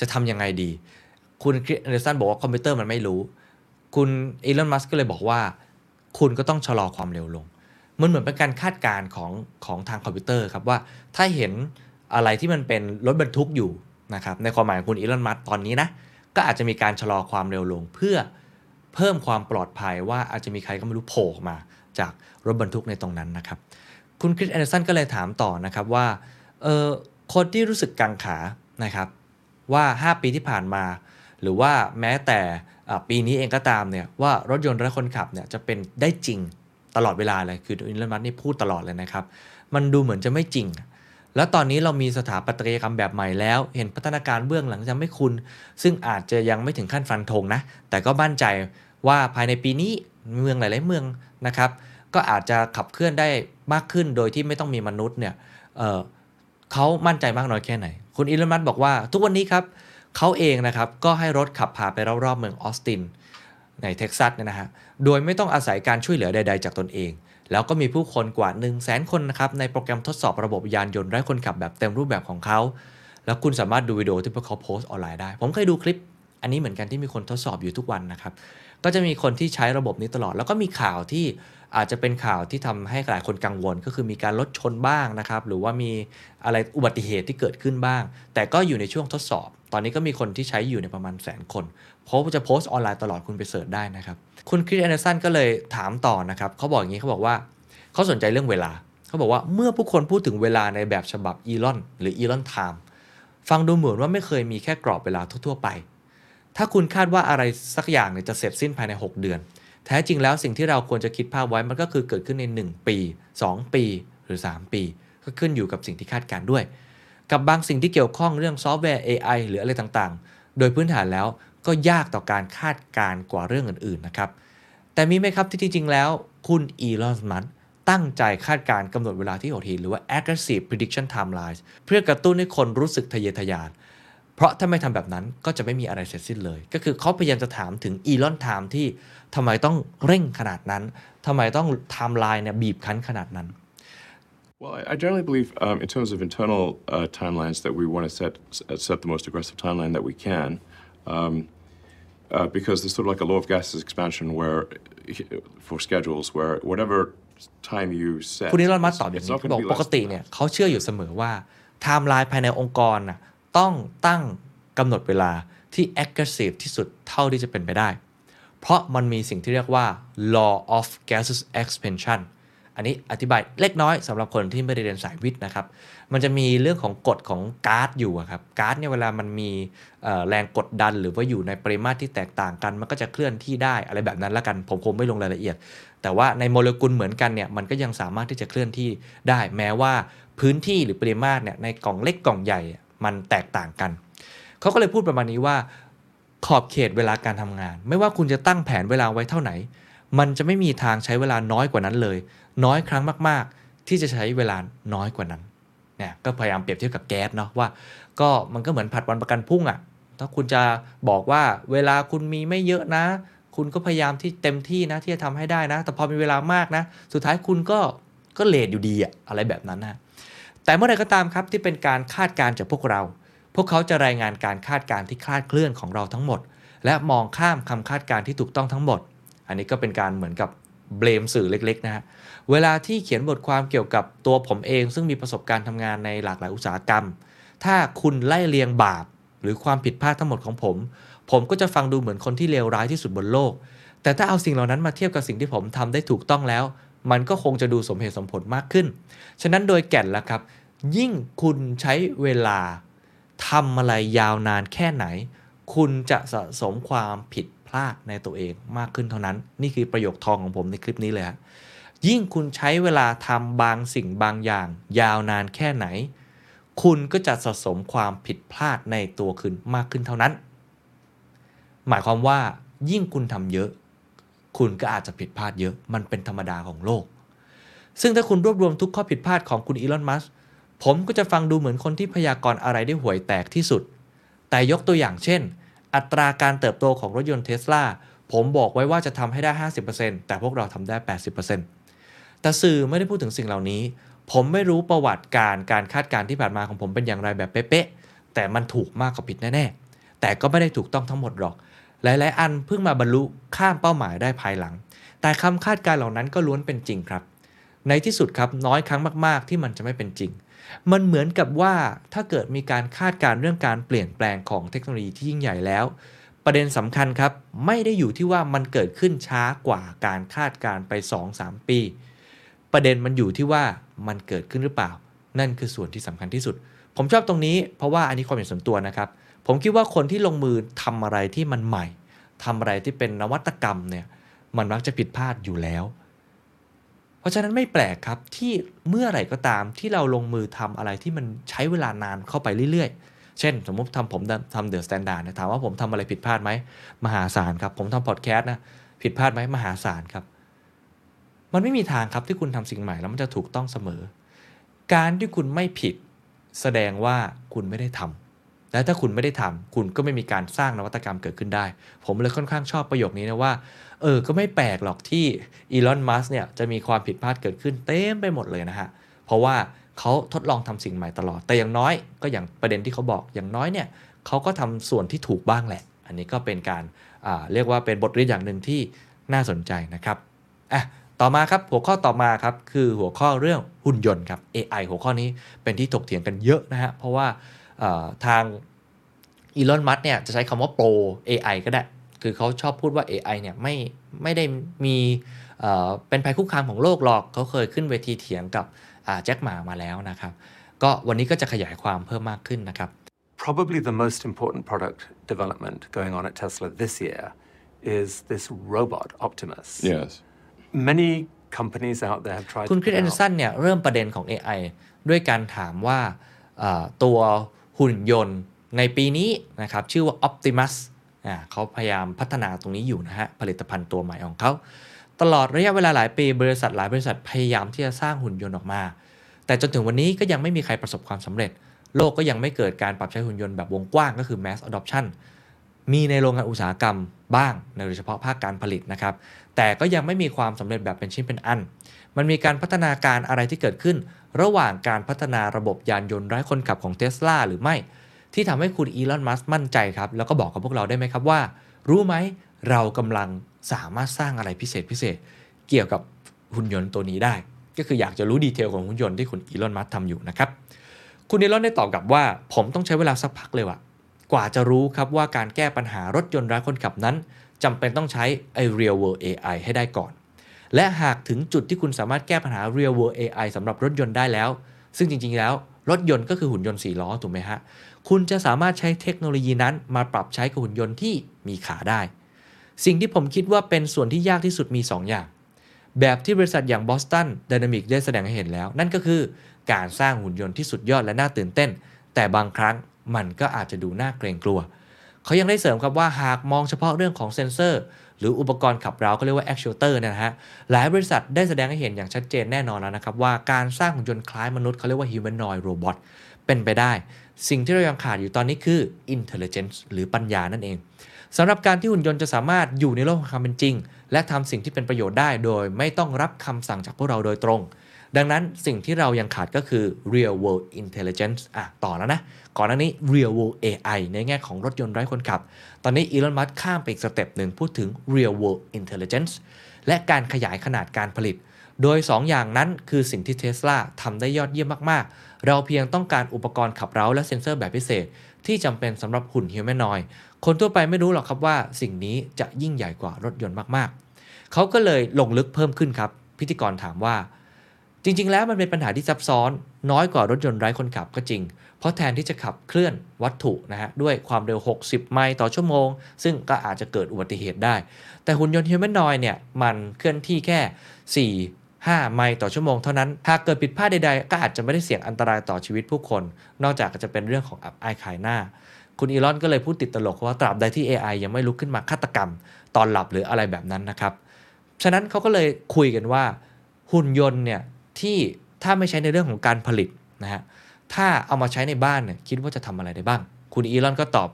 จะทำยังไงดี คุณคริสแอนเดอร์สันบอกว่าคอมพิวเตอร์มันไม่รู้ คุณอีลอน มัสก์ก็เลยบอกว่า คุณก็ต้องชะลอความเร็วลง มันเหมือนเป็นการคาดการณ์ของของทางคอมพิวเตอร์ครับว่าถ้าเห็นอะไรที่มันเป็นรถบรรทุกอยู่นะครับในความหมายของคุณอีลอน มัสก์ตอนนี้นะก็อาจจะมีการชะลอความเร็วลงเพื่อเพิ่มความปลอดภัยว่าอาจจะมีใครก็ไม่รู้โผล่มาจากรถบรรทุกในตรงนั้นนะครับ คุณคริสแอนเดอร์สันก็เลยถามต่อนะครับว่าเออคนที่รู้สึกกังขานะครับว่า 5 ปีที่ผ่านมา หรือว่าแม้แต่ ปีนี้เองก็ตามเนี่ยว่ารถยนต์ไร้คนขับเนี่ยจะเป็นได้จริงตลอดเวลาเลย คืออีลอนมัสก์นี่พูดตลอดเลยนะครับ มันดูเหมือนจะไม่จริง แล้วตอนนี้เรามีสถาปัตยกรรมแบบใหม่แล้ว เห็นพัฒนาการเบื้องหลังจะไม่คุณ ซึ่งอาจจะยังไม่ถึงขั้นฟันธงนะ แต่ก็มั่นใจว่าภายในปีนี้เมืองหลาย ๆ เมืองนะครับ ก็อาจจะขับเคลื่อนได้มากขึ้นโดยที่ไม่ต้องมีมนุษย์เนี่ย เขามั่นใจมากน้อยแค่ไหน คุณอีลอนมัสก์บอกว่าทุกวันนี้ครับ เขาเองนะครับก็ให้รถขับพาไปรอบๆเมืองออสตินในเท็กซัสเนี่ยนะฮะ โดยไม่ต้องอาศัยการช่วยเหลือใด ๆ จากตนเอง แล้วก็มีผู้คนกว่า 100,000 คนนะครับในโปรแกรมทดสอบระบบยานยนต์ไร้คนขับแบบเต็มรูปแบบของเขา แล้วคุณสามารถดูวิดีโอที่พวกเขาโพสต์ออนไลน์ได้ ผมเคยดูคลิป อันนี้เหมือนกันที่มีคนทดสอบอยู่ทุกวันนะครับ ก็จะมีคนที่ใช้ระบบนี้ตลอด แล้วก็มีข่าวที่อาจจะเป็นข่าวที่ทำให้หลายคนกังวล ก็คือมีการรถชนบ้างนะครับ หรือว่ามีอะไรอุบัติเหตุที่เกิดขึ้นบ้าง แต่ก็อยู่ในช่วงทดสอบ ตอนนี้ก็มีคนที่ใช้อยู่ในประมาณแสนคนเพราะจะโพสต์ออนไลน์ตลอดคุณไป search ได้นะครับ คุณคริสแอนเดอร์สันก็เลยถามต่อนะครับเขาบอกอย่างนี้เขาบอกว่าเขาสนใจเรื่องเวลาเขาบอกว่าเมื่อผู้คนพูดถึงเวลาในแบบฉบับอีลอนหรืออีลอนไทม์ฟังดูเหมือนว่าไม่เคยมีแค่กรอบเวลาทั่วๆไป ถ้าคุณคาดว่าอะไรสักอย่างเนี่ยจะเสร็จสิ้นภายใน 6 เดือน แท้จริงแล้วสิ่งที่เราควรจะคิดภาพไว้มันก็คือเกิดขึ้นใน 1 ปี 2 ปีหรือ 3 ปี ก็ขึ้นอยู่กับสิ่งที่คาดการณ์ด้วย กับบางสิ่งที่เกี่ยวข้องเรื่องซอฟต์แวร์ AI หรืออะไรต่างๆ โดยพื้นฐานแล้วก็ยากต่อการคาดการณ์กว่าเรื่องอื่นๆนะครับ แต่มีไหมครับที่จริงๆ แล้วคุณอีลอนมัสก์ตั้งใจคาดการณ์กำหนดเวลาที่โหดหีหรือว่า aggressive prediction timelines เพื่อกระตุ้นให้คนรู้สึกทะเยอทะยาน เพราะถ้าไม่ทำแบบนั้นก็จะไม่มีอะไรเสร็จสิ้นเลย ก็คือเขาพยายามจะถามถึง Elon time ที่ทำไมต้องเร่งขนาดนั้นทำไมต้องไทม์ไลน์เนี่ยบีบคั้นขนาดนั้น Well, I, I generally believe, um, in terms of internal uh, timelines, that we want to set s- set the most aggressive timeline that we can, um, uh, because there's sort of like a law of gases expansion, where for schedules, where whatever time you set, คุณนิรอนมัส it's, ตอบอย่าง it's นี้ not เขา going บอก to be ปก less ติ than เนี่ย that. เขาเชื่ออยู่เสมอว่าไทม์ไลน์ภายในองค์กรน่ะต้องตั้งกำหนดเวลาที่ aggressive ที่สุดเท่าที่จะเป็นไปได้ เพราะมันมีสิ่งที่เรียกว่า law of gases expansion อันนี้อธิบายเล็กน้อยสำหรับคนที่ไม่ได้เรียนสายวิทย์นะครับ มันจะมีเรื่องของกฎของก๊าซอยู่ครับ ก๊าซเนี่ยเวลามันมีแรงกดดัน หรือว่าอยู่ในปริมาตรที่แตกต่างกัน มันก็จะเคลื่อนที่ได้อะไรแบบนั้นละกัน ผมคงไม่ลงรายละเอียด แต่ว่าในโมเลกุลเหมือนกันเนี่ย มันก็ยังสามารถที่จะเคลื่อนที่ได้ แม้ว่าพื้นที่หรือปริมาตรเนี่ยในกล่องเล็กกล่องใหญ่มันแตกต่างกัน เขาก็เลยพูดประมาณนี้ว่าขอบเขตเวลาการทำงาน ไม่ว่าคุณจะตั้งแผนเวลาไว้เท่าไหน มันจะไม่มีทางใช้เวลาน้อยกว่านั้นเลย น้อยครั้งมาก ๆ ที่จะใช้เวลาน้อยกว่านั้นเนี่ยก็พยายามเปรียบเทียบกับแก๊สเนาะว่า ก็มันก็เหมือนผัดวันประกันพรุ่งอะ่ะถ้าคุณจะบอกว่าเวลาคุณมีไม่เยอะนะ คุณก็พยายามที่เต็มที่นะที่จะทำให้ได้นะ แต่พอมีเวลามากนะ สุดท้ายคุณก็ก็เลทอยู่ดีอะอะไรแบบนั้นนะแต่เมื่อใดก็ตามครับที่เป็นการคาดการณ์จากพวกเรา พวกเขาจะรายงานการคาดการณ์ที่คลาดเคลื่อนของเราทั้งหมด และมองข้ามคำคาดการณ์ที่ถูกต้องทั้งหมด อันนี้ก็เป็นการเหมือนกับเบลมสื่อเล็กๆนะฮะเวลาที่เขียนบทความเกี่ยวกับตัวผมเอง ซึ่งมีประสบการณ์ทำงานในหลากหลายอุตสาหกรรม ถ้าคุณไล่เรียงบาป หรือความผิดพลาดทั้งหมดของผม ผมก็จะฟังดูเหมือนคนที่เลวร้ายที่สุดบนโลก แต่ถ้าเอาสิ่งเหล่านั้นมาเทียบกับสิ่งที่ผมทำได้ถูกต้องแล้ว มันก็คงจะดูสมเหตุสมผลมากขึ้น ฉะนั้นโดยแก่นละครับ ยิ่งคุณใช้เวลาทำอะไรยาวนานแค่ไหน คุณจะสะสมความผิด พลาดในตัวเองมากขึ้นเท่านั้น นี่คือประโยคทองของผมในคลิปนี้เลยฮะยิ่งคุณใช้เวลาทำบางสิ่งบางอย่าง ยาวนานแค่ไหน คุณก็จะสะสมความผิดพลาดในตัวคุณมากขึ้นเท่านั้น หมายความว่า ยิ่งคุณทำเยอะ คุณก็อาจจะผิดพลาดเยอะมันเป็นธรรมดาของโลก ซึ่งถ้าคุณรวบรวมทุกข้อผิดพลาดของคุณอีลอนมัสก์ผมก็จะฟังดูเหมือนคนที่พยากรณ์อะไรได้ห่วยแตกที่สุด แต่ยกตัวอย่างเช่น อัตราการเติบโตของรถยนต์เทสลาผมบอกไว้ว่าจะทำให้ได้ 50%แต่พวกเราทำได้ 80%แต่สื่อไม่ได้พูดถึงสิ่งเหล่านี้ ผมไม่รู้ประวัติการการคาดการณ์ที่ผ่านมาของผมเป็นอย่างไรแบบเป๊ะๆแต่มันถูกมากกว่าผิดแน่ๆ แต่ก็ไม่ได้ถูกต้องทั้งหมดหรอก หลายๆ อันเพิ่งมาบรรลุข้ามเป้าหมายได้ภายหลัง แต่คำคาดการณ์เหล่านั้นก็ล้วนเป็นจริงครับ ในที่สุดครับน้อยครั้งมาก ๆ ที่มันจะไม่เป็นจริง มันเหมือนกับว่าถ้าเกิดมีการคาดการเรื่องการเปลี่ยนแปลงของเทคโนโลยีที่ยิ่งใหญ่แล้ว ประเด็นสำคัญครับ ไม่ได้อยู่ที่ว่ามันเกิดขึ้นช้ากว่าการคาดการไป 2-3 ปี ประเด็นมันอยู่ที่ว่ามันเกิดขึ้นหรือเปล่า นั่นคือส่วนที่สำคัญที่สุด ผมชอบตรงนี้เพราะว่าอันนี้ความเห็นส่วนตัวนะครับ ผมคิดว่าคนที่ลงมือทำอะไรที่มันใหม่ทำอะไรที่เป็นนวัตกรรมเนี่ยมันมักจะผิดพลาดอยู่แล้ว เพราะฉะนั้นไม่แปลกครับที่เมื่อไหร่ก็ตามที่เราลงมือทำอะไรที่มันใช้เวลานานเข้าไปเรื่อยๆ เช่น สมมติทำผมทำ THE STANDARD นะถามว่าผมทำอะไรผิดพลาดไหมมหาศาลครับ ผมทำพอดแคสต์นะผิดพลาดไหมมหาศาลครับ มันไม่มีทางครับที่คุณทำสิ่งใหม่แล้วมันจะถูกต้องเสมอ การที่คุณไม่ผิดแสดงว่าคุณไม่ได้ทำและถ้าคุณไม่ได้ทำคุณก็ไม่มีการสร้างนวัตกรรมเกิดขึ้นได้ ผมเลยค่อนข้างชอบประโยคนี้นะว่า เออ ก็ไม่แปลกหรอกที่อีลอน มัสเนี่ยจะมีความผิดพลาดเกิดขึ้นเต็มไปหมดเลยนะฮะ เพราะว่าเขาทดลองทำสิ่งใหม่ตลอด แต่อย่างน้อยก็อย่างประเด็นที่เขาบอก อย่างน้อยเนี่ยเขาก็ทำส่วนที่ถูกบ้างแหละ อันนี้ก็เป็นการาเรียกว่าเป็นบทเรียนอย่างหนึ่งที่น่าสนใจนะครับอะต่อมาครับหัวข้อต่อมาครับคือหัวข้อเรื่องหุ่นยนต์ครับ AI หัวข้อนี้เป็นที่ถกเถียงกันเยอะนะฮะเพราะว่าทางอีลอน มัสเนี่ยจะใช้คำว่าโปร AI ก็ได้ คือเขาชอบพูดว่า AI เนี่ยไม่ไม่ได้มีเอ่อเป็นภัยคุกคามของโลกหรอกเขาเคยขึ้นเวทีเถียงกับแจ็คหมามาแล้วนะครับ ก็วันนี้ก็จะขยายความเพิ่มมากขึ้นนะครับ Probably the most important product development going on at Tesla this year is this robot Optimus. Yes. Many companies out there have tried คุณ to คริส put แอนเดอ out ร์สันเนี่ยเริ่มประเด็นของ AI ด้วยการถามว่าเอ่อตัวหุ่นยนต์ในปีนี้นะครับชื่อว่า Optimus อ่า เขาพยายามพัฒนาตรงนี้อยู่นะฮะผลิตภัณฑ์ตัวใหม่ของเขาตลอดระยะเวลาหลายปีบริษัทหลายบริษัทพยายามที่จะสร้างหุ่นยนต์ออกมา แต่จนถึงวันนี้ก็ยังไม่มีใครประสบความสำเร็จ โลกก็ยังไม่เกิดการปรับใช้หุ่นยนต์แบบวงกว้างก็คือ mass adoption มีในโรงงานอุตสาหกรรมบ้างโดยเฉพาะภาคการผลิตนะครับ แต่ก็ยังไม่มีความสำเร็จแบบเป็นชิ้นเป็นอัน มันมีการพัฒนาการอะไรที่เกิดขึ้น ระหว่างการพัฒนาระบบยานยนต์ไร้คนขับของเท s l a หรือไม่ ที่ทำให้คุณอีลอนมัสมั่นใจครับ แล้วก็บอกกับพวกเราได้ไหมครับว่า รู้ไหมเรากำลังสามารถสร้างอะไรพิเศษพิเศษ เกี่ยวกับหุ่นยนต์ตัวนี้ได้ ก็คืออยากจะรู้ดีเทลของหุ่นยนต์ที่คุณอีลอนมัสทำอยู่นะครับ คุณอีลอนได้ตอบกลับว่า ผมต้องใช้เวลาสักพักเลยว่ะกว่าจะรู้ครับว่าการแก้ปัญหารถยนต์ไร้คนขับนั้นจำเป็นต้องใช้ไอ้ real world AI ให้ได้ก่อน และหากถึงจุดที่คุณสามารถแก้ปัญหา real world AI สำหรับรถยนต์ได้แล้ว ซึ่งจริง ๆ แล้ว รถยนต์ก็คือหุ่นยนต์4ล้อถูกไหมฮะ คุณจะสามารถใช้เทคโนโลยีนั้นมาปรับใช้กับหุ่นยนต์ที่มีขาได้ สิ่งที่ผมคิดว่าเป็นส่วนที่ยากที่สุดมี 2 อย่าง แบบที่บริษัทอย่าง Boston Dynamics ได้แสดงให้เห็นแล้ว นั่นก็คือการสร้างหุ่นยนต์ที่สุดยอดและน่าตื่นเต้น แต่บางครั้งมันก็อาจจะดูน่าเกรงกลัว เขายังได้เสริมครับว่าหากมองเฉพาะเรื่องของเซ็นเซอร์ หรืออุปกรณ์ขับเราก็เรียกว่า actuator เนี่ยนะฮะ หลายบริษัทได้แสดงให้เห็นอย่างชัดเจนแน่นอนแล้วนะครับว่าการสร้างหุ่นยนต์คล้ายมนุษย์เขาเรียกว่า humanoid robot เป็นไปได้ สิ่งที่เรายังขาดอยู่ตอนนี้คือ intelligence หรือปัญญานั่นเองสำหรับการที่หุ่นยนต์จะสามารถอยู่ในโลกของความเป็นจริง และทำสิ่งที่เป็นประโยชน์ได้โดย ไม่ต้องรับคำสั่งจากพวกเราโดยตรง ดังนั้นสิ่งที่เรายังขาดก็คือ real world intelligence อะต่อแล้วนะ ก่อนหน้านี้ real world AI ในแง่ของรถยนต์ไร้คนขับ ตอนนี้อีลอนมัสก์ข้ามไปอีก step หนึ่งพูดถึง real world intelligence และการขยายขนาดการผลิต โดย 2 อย่างนั้นคือสิ่งที่ Tesla ทำได้ยอดเยี่ยมมากๆ เราเพียงต้องการอุปกรณ์ขับเร้าและเซ็นเซอร์แบบพิเศษ ที่จำเป็นสำหรับหุ่น humanoid คนทั่วไปไม่รู้หรอกครับว่าสิ่งนี้จะยิ่งใหญ่กว่ารถยนต์มากๆ เขาก็เลยลงลึกเพิ่มขึ้นครับ พิธีกรถามว่า จริง ๆ แล้วมันเป็นปัญหาที่ซับซ้อน น้อยกว่ารถยนต์ไร้คนขับก็จริง เพราะแทนที่จะขับเคลื่อนวัตถุนะฮะด้วยความเร็ว 60 ไมล์ต่อชั่วโมง ซึ่งก็อาจจะเกิดอุบัติเหตุได้ แต่หุ่นยนต์ฮิวแมนนอยเนี่ยมันเคลื่อนที่แค่ 4 5 ไมล์ต่อชั่วโมงเท่านั้น หากเกิดผิดพลาดใดๆ ก็อาจจะไม่ได้เสี่ยงอันตรายต่อชีวิตผู้คน นอกจากจะเป็นเรื่องของอับอายขายหน้า คุณอีลอนก็เลยพูดติดตลกว่าตราบใดที่ AI ยังไม่ลุกขึ้นมาฆาตกรรม ตอนหลับหรืออะไรแบบนั้นนะครับ ฉะนั้นเขาก็เลยคุยกันว่า หุ่นยนต์เนี่ยที่ถ้าไม่ใช้ในเรื่องของการผลิตนะฮะ ถ้าเอามาใช้ในบ้านเนี่ยคิดว่าจะทำอะไรได้บ้าง คุณอีลอนก็ตอบ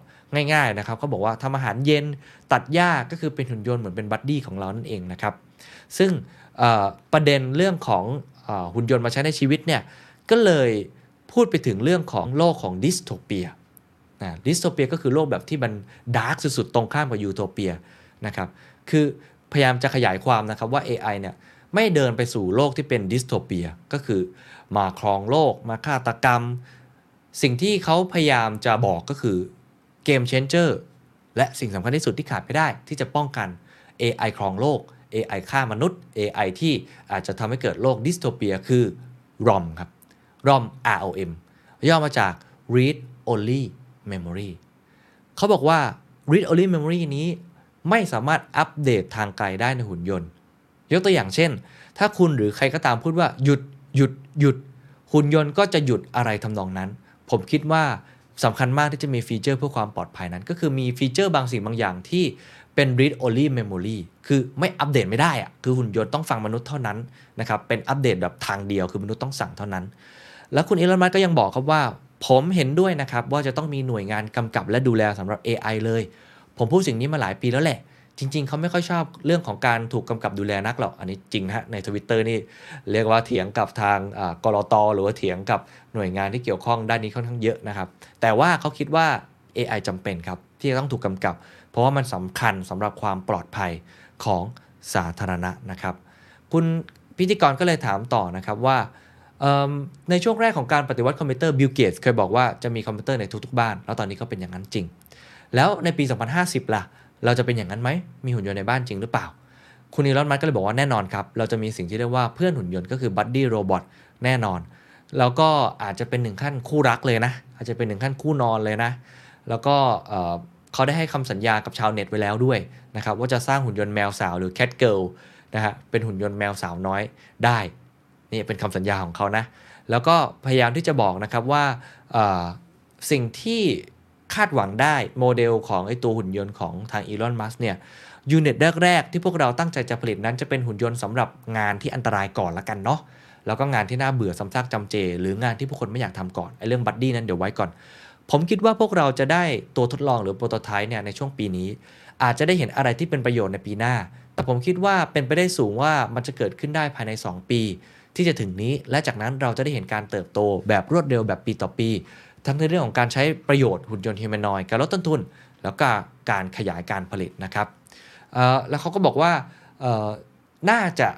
ง่ายๆนะครับเขาบอกว่าทำอาหารเย็นตัดหญ้าก็คือเป็นหุ่นยนต์เหมือนเป็นบัดดี้ของเรานั่นเองนะครับ ซึ่ง ประเด็นเรื่องของอหุ่นยนต์มาใช้ในชีวิตเนี่ยก็เลยพูดไปถึงเรื่องของโลกของดิสโทเปียนะ dystopia ก็คือโลกแบบที่มัน dark สุดๆ ตรงข้ามกับยูโทเปียนะครับคือพยายามจะขยายความนะครับว่า AI เนี่ยไม่เดินไปสู่โลกที่เป็น dystopia ก็คือมาครองโลกมาฆาตกรรม สิ่งที่เขาพยายามจะบอกก็คือ game changer และสิ่งสำคัญที่สุดที่ขาดไม่ได้ที่จะป้องกัน AI ครองโลก AI ฆ่ามนุษย์ AI ที่อาจจะทำให้เกิดโลก dystopia คือ ROM ครับ ROM ROM ย่อมาจาก Read Only Memory เขาบอกว่า Read Only Memory นี้ไม่สามารถอัปเดตทางไกลได้ในหุ่นยนต์ ยกตัวอย่างเช่น ถ้าคุณหรือใครก็ตามพูดว่าหยุดหยุดหยุด หุ่นยนต์ก็จะหยุดอะไรทำนองนั้น ผมคิดว่าสำคัญมากที่จะมีฟีเจอร์เพื่อความปลอดภัยนั้น ก็คือมีฟีเจอร์บางสิ่งบางอย่างที่ เป็น read only memory คือไม่อัปเดตไม่ได้อะคือหุ่นยนต์ต้องฟังมนุษย์เท่านั้นนะครับ เป็นอัปเดตแบบทางเดียวคือมนุษย์ต้องสั่งเท่านั้น แล้วคุณอีลอนมัสก็ยังบอกครับว่า ผมเห็นด้วยนะครับว่าจะต้องมีหน่วยงานกำกับและดูแลสำหรับ AI เลย ผมพูดสิ่งนี้มาหลายปีแล้วแหละ จริง ๆ เขาไม่ค่อยชอบเรื่องของการถูกกำกับดูแลนักหรอก อันนี้จริงฮะในทวิตเตอร์นี่เรียกว่าเถียงกับทางกรอตหรือว่าเถียงกับหน่วยงานที่เกี่ยวข้องด้านนี้ค่อนข้างเยอะนะครับ แต่ว่าเขาคิดว่า AI จำเป็นครับที่จะต้องถูกกำกับ เพราะว่ามันสำคัญสำหรับความปลอดภัยของสาธารณะนะครับ คุณพิธีกรก็เลยถามต่อนะครับว่าในช่วงแรกของการปฏิวัติคอมพิวเตอร์บิลเกตส์เคยบอกว่าจะมีคอมพิวเตอร์ในทุกๆบ้าน แล้วตอนนี้ก็เป็นอย่างนั้นจริง แล้วในปี 2050 ล่ะ เราจะเป็นอย่างนั้นไหม มีหุ่นยนต์ในบ้านจริงหรือเปล่า คุณอีลอนมัสก์ก็เลยบอกว่าแน่นอนครับ เราจะมีสิ่งที่เรียกว่าเพื่อนหุ่นยนต์ก็คือ buddy robot แน่นอน แล้วก็อาจจะเป็นหนึ่งขั้นคู่รักเลยนะ อาจจะเป็นหนึ่งขั้นคู่นอนเลยนะ แล้วก็ เขาได้ให้คำสัญญากับชาวเน็ตไว้แล้วด้วยนะครับว่าจะสร้างหุ่นยนต์แมวสาวหรือ catgirl นะฮะเป็นหุ่นยนต์แมวสาวน้อยได้นี่เป็นคำสัญญาของเขานะแล้วก็พยายามที่จะบอกนะครับว่าสิ่งที่คาดหวังได้โมเดลของไอตัวหุ่นยนต์ของทางอีลอนมัสก์เนี่ย unit แรกๆที่พวกเราตั้งใจจะผลิตนั้นจะเป็นหุ่นยนต์สำหรับงานที่อันตรายก่อนละกันเนาะแล้วก็งานที่น่าเบื่อซ้ำซากจำเจ หรืองานที่ผู้คนไม่อยากทำก่อนไอเรื่อง buddy นั้นเดี๋ยวไว้ก่อน ผมคิดว่าพวกเราจะได้ตัวทดลองหรือโปรโตไทป์เนี่ยในช่วงปีนี้ อาจจะได้เห็นอะไรที่เป็นประโยชน์ในปีหน้า แต่ผมคิดว่าเป็นไปได้สูงว่ามันจะเกิดขึ้นได้ภายใน 2 ปี ที่จะถึงนี้และจากนั้นเราจะได้เห็นการเติบโตแบบรวดเร็วแบบปีต่อปี ทั้งในเรื่องของการใช้ประโยชน์หุ่นยนต์ฮิวแมนอยด์การลดต้นทุน แล้วก็การขยายการผลิตนะครับแล้วเขาก็บอกว่าน่าจะ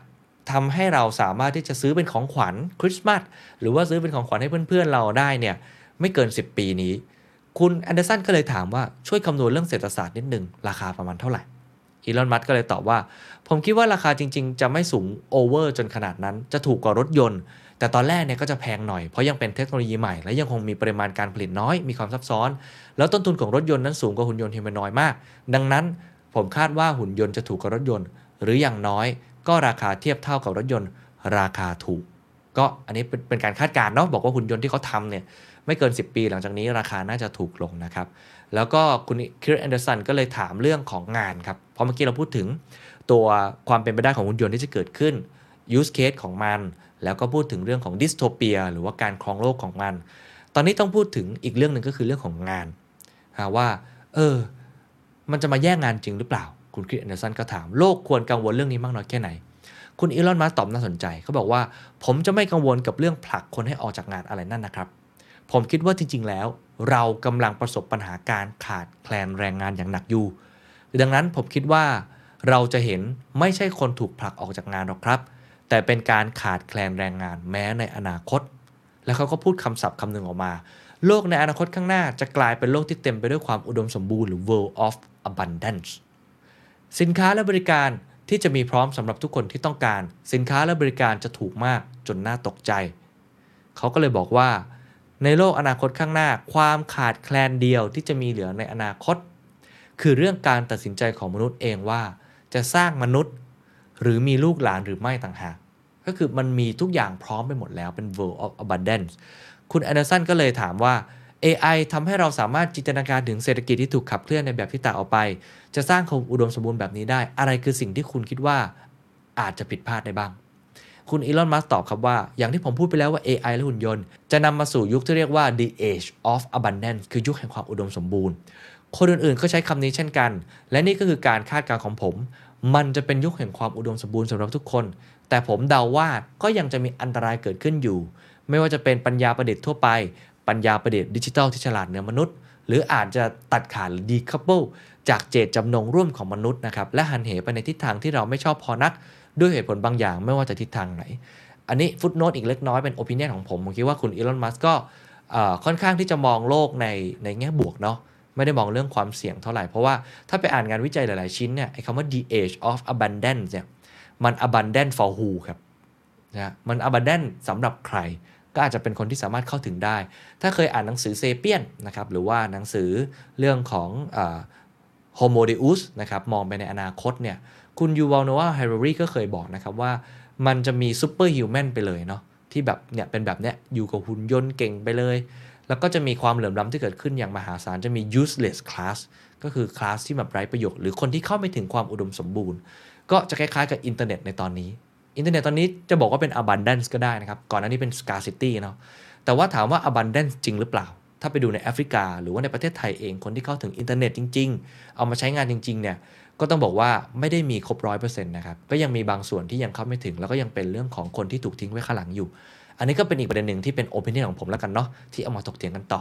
ทำให้เราสามารถที่จะซื้อเป็นของขวัญคริสต์มาสหรือว่าซื้อเป็นของขวัญให้เพื่อนๆเราได้เนี่ย ไม่เกิน 10 ปีนี้ คุณแอนเดอร์สันก็เลยถามว่าช่วยคำนวณเรื่องเศรษฐศาสตร์นิดนึง ราคาประมาณเท่าไหร่อีลอนมัสก์ก็เลยตอบว่า ผมคิดว่าราคาจริง ๆ จะไม่สูง over จนขนาดนั้น จะถูกกว่ารถยนต์ แต่ตอนแรกเนี่ยก็จะแพงหน่อย เพราะยังเป็นเทคโนโลยีใหม่ และยังคงมีปริมาณการผลิตน้อย มีความซับซ้อน แล้วต้นทุนของรถยนต์นั้นสูงกว่าหุ่นยนต์ humanoid มาก ดังนั้นผมคาดว่าหุ่นยนต์จะถูกกว่ารถยนต์ หรืออย่างน้อย ก็ราคาเทียบเท่ากับรถยนต์ ราคาถูก ก็อันนี้เป็นเป็นการคาดการณ์เนาะบอกว่าหุ่นยนต์ที่เขาทำเนี่ย ไม่เกิน 10 ปีหลังจากนี้ราคาน่าจะถูกลงนะครับ แล้วก็คุณคริสแอนเดอร์สันก็เลยถามเรื่องของงานครับเพราะเมื่อกี้เราพูดถึงตัวความเป็นไปได้ของหุ่นยนต์ที่จะเกิดขึ้น use case ของมัน แล้วก็พูดถึงเรื่องของ dystopia หรือว่าการครองโลกของมัน ตอนนี้ต้องพูดถึงอีกเรื่องหนึ่งก็คือเรื่องของงานว่า เออ มันจะมาแย่งงานจริงหรือเปล่า คุณคริสแอนเดอร์สันก็ถามโลกควรกังวลเรื่องนี้มากน้อยแค่ไหน คุณอีลอนมัสก์ตอบน่าสนใจเขาบอกว่า ผมจะไม่กังวลกับเรื่องผลักคนให้ออกจากงานอะไรนั่นนะครับ ผมคิดว่าจริง ๆ แล้ว เรากำลังประสบปัญหาการขาดแคลนแรงงานอย่างหนักอยู่ ดังนั้นผมคิดว่าเราจะเห็นไม่ใช่คนถูกผลักออกจากงานหรอกครับ แต่เป็นการขาดแคลนแรงงานแม้ในอนาคต แล้วเขาก็พูดคำศัพท์คำหนึ่งออกมา โลกในอนาคตข้างหน้าจะกลายเป็นโลกที่เต็มไปด้วยความอุดมสมบูรณ์หรือ world of abundance สินค้าและบริการที่จะมีพร้อมสำหรับทุกคนที่ต้องการ สินค้าและบริการจะถูกมากจนน่าตกใจ เขาก็เลยบอกว่า ในโลกอนาคตข้างหน้า ความขาดแคลนเดียวที่จะมีเหลือในอนาคต คือเรื่องการตัดสินใจของมนุษย์เองว่า จะสร้างมนุษย์ หรือมีลูกหลานหรือไม่ต่างหากก็คือมันมีทุกอย่างพร้อมไปหมดแล้วเป็น world of abundance คุณแอนเดอร์สันก็เลยถามว่า AI ทำให้เราสามารถจินตนาการถึงเศรษฐกิจที่ถูกขับเคลื่อนในแบบที่ต่างออกไป จะสร้างความอุดมสมบูรณ์แบบนี้ได้ อะไรคือสิ่งที่คุณคิดว่าอาจจะผิดพลาดได้บ้าง คุณอีลอนมัสก์ตอบครับว่า อย่างที่ผมพูดไปแล้วว่า AI และหุ่นยนต์ จะนำมาสู่ยุคที่เรียกว่า the age of abundance คือยุคแห่งความอุดมสมบูรณ์ คนอื่นๆ ก็ใช้คำนี้เช่นกัน และนี่ก็คือการคาดการณ์ของผม มันจะเป็นยุคแห่งความอุดมสมบูรณ์สำหรับทุกคน แต่ผมเดาว่าก็ยังจะมีอันตรายเกิดขึ้นอยู่ ไม่ว่าจะเป็นปัญญาประดิษฐ์ทั่วไป ปัญญาประดิษฐ์ดิจิทัลที่ฉลาดเหนือมนุษย์ หรืออาจจะตัดขาดหรือ decouple จากเจตจำนงร่วมของมนุษย์นะครับและหันเหไปในทิศทางที่เราไม่ชอบพอนัก ด้วยเหตุผลบางอย่างไม่ว่าจะทิศทางไหน อันนี้ฟุตโนตอีกเล็กน้อยเป็นโอปิเนียนของผม ผมคิดว่าคุณอีลอนมัสก็ค่อนข้างที่จะมองโลกในในแง่บวกเนาะไม่ได้มองเรื่องความเสี่ยงเท่าไหร่ เพราะว่าถ้าไปอ่านงานวิจัยหลาย ๆ ชิ้นเนี่ยไอ้คำว่า the age of abundance เนี่ยมัน abundant for who ครับนะมัน abundant สำหรับใคร ก็อาจจะเป็นคนที่สามารถเข้าถึงได้ ถ้าเคยอ่านหนังสือ Sapiens นะครับหรือว่าหนังสือเรื่องของ Homo Deus นะครับมองไปในอนาคตเนี่ย คุณยูวัลโนอาห์ แฮรารีก็เคยบอกนะครับว่า มันจะมี superhuman ไปเลยเนาะที่แบบเนี่ยเป็นแบบเนี้ยอยู่กับหุ่นยนต์เก่งไปเลย แล้วก็จะมีความเหลื่อมล้ำที่เกิดขึ้นอย่างมหาศาลจะมี useless class ก็คือคลาสที่แบบไร้ประโยชน์หรือคนที่เข้าไม่ถึงความอุดมสมบูรณ์ ก็จะคล้ายๆกับอินเทอร์เน็ตในตอนนี้ อินเทอร์เน็ตตอนนี้จะบอกว่าเป็น abundance ก็ได้นะครับ ก่อนหน้านี้เป็น scarcity เนาะแต่ว่าถามว่า abundance จริงหรือเปล่า ถ้าไปดูในแอฟริกา หรือว่าในประเทศไทยเองคนที่เข้าถึงอินเทอร์เน็ตจริง ๆ เอามาใช้งานจริงๆเนี่ย ก็ต้องบอกว่าไม่ได้มีครบร้อยเปอร์เซ็นต์นะครับ ก็ยังมีบางส่วนที่ยังเข้าไม่ถึง แล้วก็ยังเป็นเรื่องของคนที่ถูกทิ้งไว้ข้างหลังอยู่ อันนี้ก็เป็นอีกประเด็นหนึ่งที่เป็นโอปิเนียของผมแล้วกันเนาะที่เอามาถกเถียงกันต่อ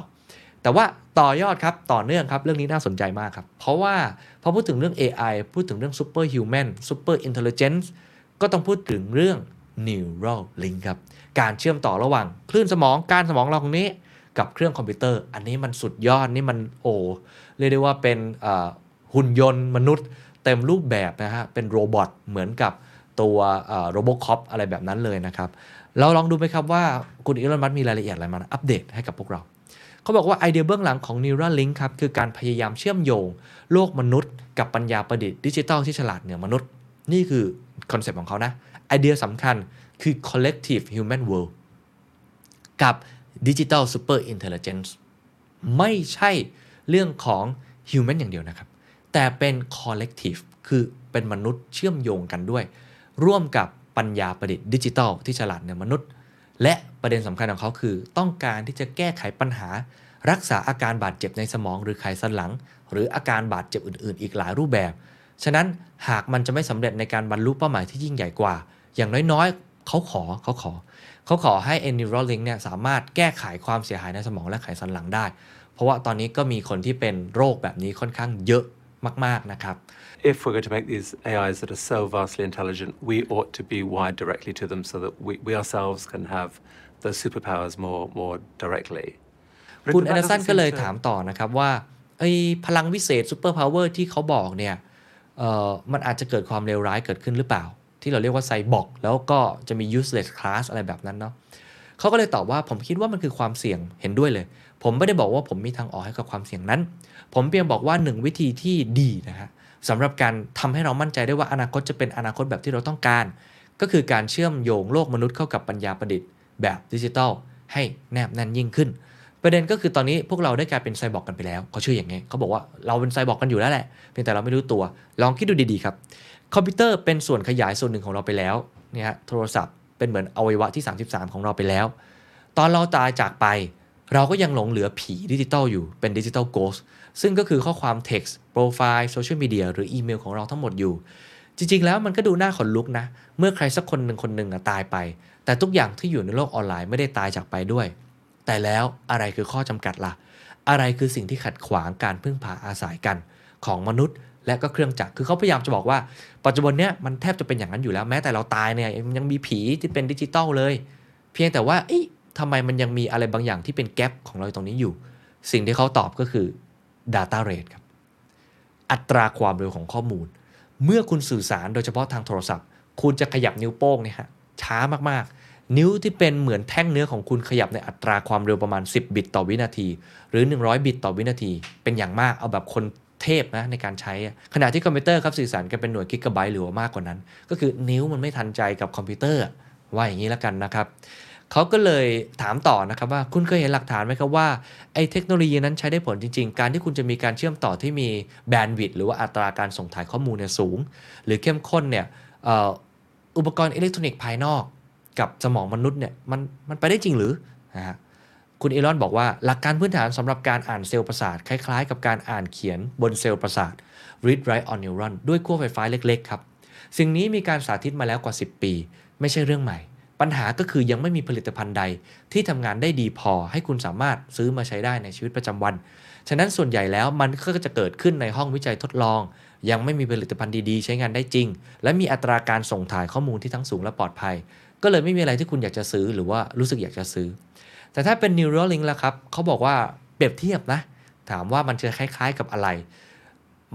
แต่ว่าต่อยอดครับต่อเนื่องครับเรื่องนี้น่าสนใจมากครับ เพราะว่าพอพูดถึงเรื่อง AI พูดถึงเรื่อง super human super intelligence ก็ต้องพูดถึงเรื่อง neural link ครับการเชื่อมต่อระหว่างคลื่นสมองการสมองเราตรงนี้กับเครื่องคอมพิวเตอร์ อันนี้มันสุดยอดนี่มันโอ้เรียกได้ว่าเป็นหุ่นยนต์มนุษย์ เต็มรูปแบบนะฮะ เป็นโรบอทเหมือนกับตัว RoboCop อะไรแบบนั้นเลยนะครับ เราลองดูไหมครับว่าคุณอีลอนมัสก์มีรายละเอียดอะไรมาอัปเดตให้กับพวกเรา เขาบอกว่าไอเดียเบื้องหลังของ Neuralink ครับ คือการพยายามเชื่อมโยง โลกมนุษย์ กับปัญญาประดิษฐ์ดิจิทัลที่ฉลาดเหนือมนุษย์ นี่คือคอนเซปต์ของเขานะ ไอเดียสำคัญคือ collective human world กับ digital super intelligence ไม่ใช่เรื่องของ human อย่างเดียวนะครับ แต่เป็น collective คือเป็นมนุษย์เชื่อมโยงกันด้วย ร่วมกับปัญญาประดิษฐ์ดิจิทัลที่ฉลาดในมนุษย์ และประเด็นสำคัญของเขาคือ ต้องการที่จะแก้ไขปัญหา รักษาอาการบาดเจ็บในสมองหรือไขสันหลัง หรืออาการบาดเจ็บอื่น ๆ อีกหลายรูปแบบ ฉะนั้นหากมันจะไม่สำเร็จในการบรรลุเป้าหมายที่ยิ่งใหญ่กว่า อย่างน้อยๆ เขาขอเขาขอ เขาขอให้ n e u r a l i n k เนี่ยสามารถแก้ไขความเสียหายในสมองและไขสันหลังได้ เพราะว่าตอนนี้ก็มีคนที่เป็นโรคแบบนี้ค่อนข้างเยอะ มาก ๆ นะครับ If we're going to make these AIs that are so vastly intelligent, we ought to be wired directly to them so that we, we ourselves can have those superpowers more, more directly. But คุณ that แอนเดอร์สัน doesn't ก็เลย seem to- ถามต่อนะครับว่าไอ้พลังวิเศษ superpower ที่เขาบอกเนี่ยเอ่อมันอาจจะเกิดความเลวร้ายเกิดขึ้นหรือเปล่า ที่เราเรียกว่าไซบอร์กแล้วก็จะมี useless class อะไรแบบนั้นเนาะเขาก็เลยตอบว่าผมคิดว่ามันคือความเสี่ยงเห็นด้วยเลย ผมไม่ได้บอกว่าผมมีทางออกให้กับความเสี่ยงนั้น ผมเพียงบอกว่าหนึ่งวิธีที่ดีนะฮะสำหรับการทำให้เรามั่นใจได้ว่าอนาคตจะเป็นอนาคตแบบที่เราต้องการ ก็คือการเชื่อมโยงโลกมนุษย์เข้ากับปัญญาประดิษฐ์แบบดิจิทัลให้แนบแน่นยิ่งขึ้น ประเด็นก็คือตอนนี้พวกเราได้กลายเป็นไซบอร์กกันไปแล้วเขาเชื่ออย่างนี้เขาบอกว่าเราเป็นไซบอร์กกันอยู่แล้วแหละเพียงแต่เราไม่รู้ตัว ลองคิดดูดีๆครับคอมพิวเตอร์เป็นส่วนขยายส่วนหนึ่งของเราไปแล้วเนี่ยฮะโทรศัพท์เป็นเหมือนอวัยวะที่ 33 ของเราไปแล้ว ตอนเราตายจากไป เราก็ยังหลงเหลือผีดิจิตอลอยู่เป็น digital ghost ซึ่งก็คือข้อความ text โปรไฟล์โซเชียลมีเดียหรืออีเมลของเราทั้งหมดอยู่ จริง ๆ แล้วมันก็ดูน่าขนลุกนะ เมื่อใครสักคนหนึ่งคนหนึ่งอะตายไป แต่ทุกอย่างที่อยู่ในโลกออนไลน์ไม่ได้ตายจากไปด้วย แต่แล้วอะไรคือข้อจำกัดล่ะ อะไรคือสิ่งที่ขัดขวางการพึ่งพาอาศัยกัน ของมนุษย์และก็เครื่องจักร คือเขาพยายามจะบอกว่า ปัจจุบันเนี้ยมันแทบจะเป็นอย่างนั้นอยู่แล้ว แม้แต่เราตายเนี่ยยังมีผีที่เป็นดิจิตอลเลย เพียงแต่ว่าอ๊ะทำไมมันยังมีอะไรบางอย่างที่เป็นแกลบของเราตรงนี้อยู่ สิ่งที่เขาตอบก็คือ Data Rate ครับ อัตราความเร็วของข้อมูล เมื่อคุณสื่อสารโดยเฉพาะทางโทรศัพท์ คุณจะขยับนิ้วโป้งเนี่ยฮะช้ามากๆ นิ้วที่เป็นเหมือนแท่งเนื้อของคุณขยับในอัตราความเร็วประมาณ 10 บิตต่อวินาที หรือ 100 บิตต่อวินาที เป็นอย่างมากเอาแบบคนเทพนะในการใช้อะขณะที่คอมพิวเตอร์ครับสื่อสารกันเป็นหน่วยกิกะไบต์หรือว่ามากกว่านั้น ก็คือนิ้วมันไม่ทันใจกับคอมพิวเตอร์ว่าอย่างนี้แล้วกันนะครับ เขาก็เลยถามต่อนะครับว่าคุณเคยเห็นหลักฐานไหมครับว่าไอ้เทคโนโลยีนั้นใช้ได้ผลจริง ๆ การที่คุณจะมีการเชื่อมต่อที่มี bandwidth หรือว่าอัตราการส่งถ่ายข้อมูลเนี่ยสูง หรือเข้มข้นเนี่ยอุปกรณ์อิเล็กทรอนิกส์ภายนอกกับสมองมนุษย์เนี่ยมันมันไปได้จริงหรือนะฮะคุณอีลอนบอกว่าหลักการพื้นฐานสำหรับการอ่านเซลล์ประสาท คล้าย ๆ กับการอ่านเขียนบนเซลล์ประสาท read write on neuron ด้วยขั้วไฟฟ้าเล็ก ๆ ครับ สิ่งนี้มีการสาธิตมาแล้วกว่า 10 ปี ไม่ใช่เรื่องใหม่ ปัญหาก็คือยังไม่มีผลิตภัณฑ์ใด ที่ทำงานได้ดีพอให้คุณสามารถซื้อมาใช้ได้ในชีวิตประจำวัน ฉะนั้นส่วนใหญ่แล้วมันก็จะเกิดขึ้นในห้องวิจัยทดลอง ยังไม่มีผลิตภัณฑ์ดีๆ ใช้งานได้จริง และมีอัตราการส่งถ่ายข้อมูลที่ทั้งสูงและปลอดภัย ก็เลยไม่มีอะไรที่คุณอยากจะซื้อหรือว่ารู้สึกอยากจะซื้อ แต่ถ้าเป็น Neuralink แล้วครับเขาบอกว่าเปรียบเทียบนะถามว่ามันจะคล้ายๆกับอะไร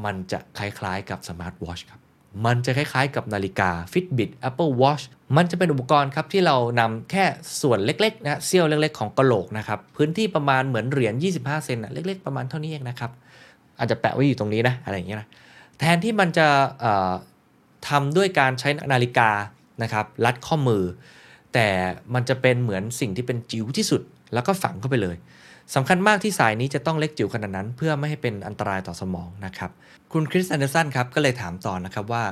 มันจะคล้ายๆกับสมาร์ทวอชครับ มันจะคล้ายๆกับนาฬิกา Fitbit Apple Watch มันจะเป็นอุปกรณ์ครับที่เรานำแค่ส่วนเล็กๆนะเสี้ยวเล็กๆของกระโหลกนะครับพื้นที่ประมาณเหมือนเหรียญ 25 เซนนะเล็กๆประมาณเท่านี้เองนะครับอาจจะแปะไว้อยู่ตรงนี้นะอะไรอย่างเงี้ยนะแทนที่มันจะทำด้วยการใช้นาฬิกานะครับรัดข้อมือ แต่มันจะเป็นเหมือนสิ่งที่เป็นจิ๋วที่สุด แล้วก็ฝังเข้าไปเลยสำคัญมากที่สายนี้จะต้องเล็กจิ๋วขนาดนั้น เพื่อไม่ให้เป็นอันตรายต่อสมองนะครับ คุณคริสแอนเดอร์สันครับก็เลยถามต่อนะครับว่า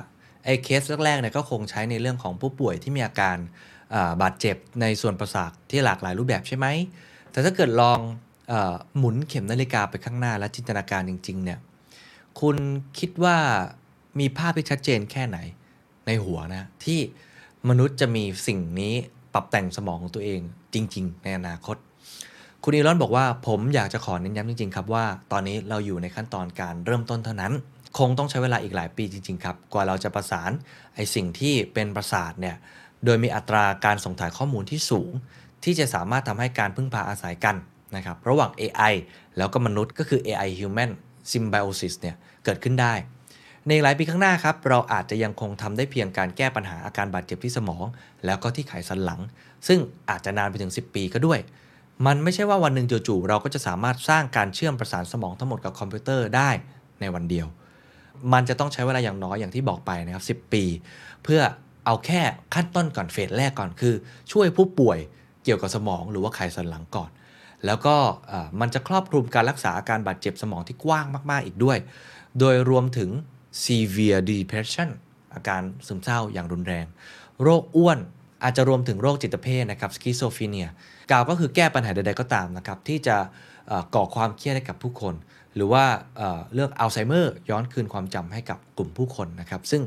ไอ้เคสแรกๆเนี่ยก็คงใช้ในเรื่องของผู้ป่วยที่มีอาการบาดเจ็บในส่วนประสาทที่หลากหลายรูปแบบใช่ไหม แต่ถ้าเกิดลองอหมุนเข็มนาฬิกาไปข้างหน้าและจินตนาการจริง ๆ เนี่ย คุณคิดว่ามีภาพที่ชัดเจนแค่ไหนในหัวนะ ที่มนุษย์จะมีสิ่งนี้ปรับแต่งสมองของตัวเองจริง ๆ ในอนาคต คุณอีลอนบอกว่าผมอยากจะขอเน้นย้ำจริง ๆ ครับว่า ตอนนี้เราอยู่ในขั้นตอนการเริ่มต้นเท่านั้น คงต้องใช้เวลาอีกหลายปีจริง ๆ ครับ กว่าเราจะประสานไอสิ่งที่เป็นประสาทเนี่ยโดยมีอัตราการส่งถ่ายข้อมูลที่สูง ที่จะสามารถทำให้การพึ่งพาอาศัยกันนะครับระหว่าง AI แล้วก็มนุษย์ก็คือ AI Human Symbiosis เนี่ยเกิดขึ้นได้ ในหลายปีข้างหน้าครับเราอาจจะยังคงทำได้เพียงการแก้ปัญหาอาการบาดเจ็บที่สมอง แล้วก็ที่ไขสันหลัง ซึ่งอาจจะนานไปถึง 10 ปีก็ด้วย มันไม่ใช่ว่าวันหนึ่งจู่ๆเราก็จะสามารถสร้างการเชื่อมประสานสมองทั้งหมดกับคอมพิวเตอร์ได้ในวันเดียว มันจะต้องใช้เวลาอย่างน้อยอย่างที่บอกไปนะครับ10 ปี เพื่อเอาแค่ขั้นต้นก่อนเฟสแรกก่อนคือ ช่วยผู้ป่วยเกี่ยวกับสมองหรือว่าไขสันหลังก่อน แล้วก็มันจะครอบคลุมการรักษาอาการบาดเจ็บสมองที่กว้างมาก ๆ อีกด้วย โดยรวมถึง severe depression อาการซึมเศร้าอย่างรุนแรง โรคอ้วน อาจจะรวมถึงโรคจิตเภทนะครับ schizophrenia กล่าวก็คือแก้ปัญหาใดๆก็ตามนะครับที่จะก่อความเครียดให้กับผู้คน หรือว่าเอ่อเรื่องอัลไซเมอร์ย้อนคืนความจำให้กับกลุ่มผู้คนนะครับ ซึ่ง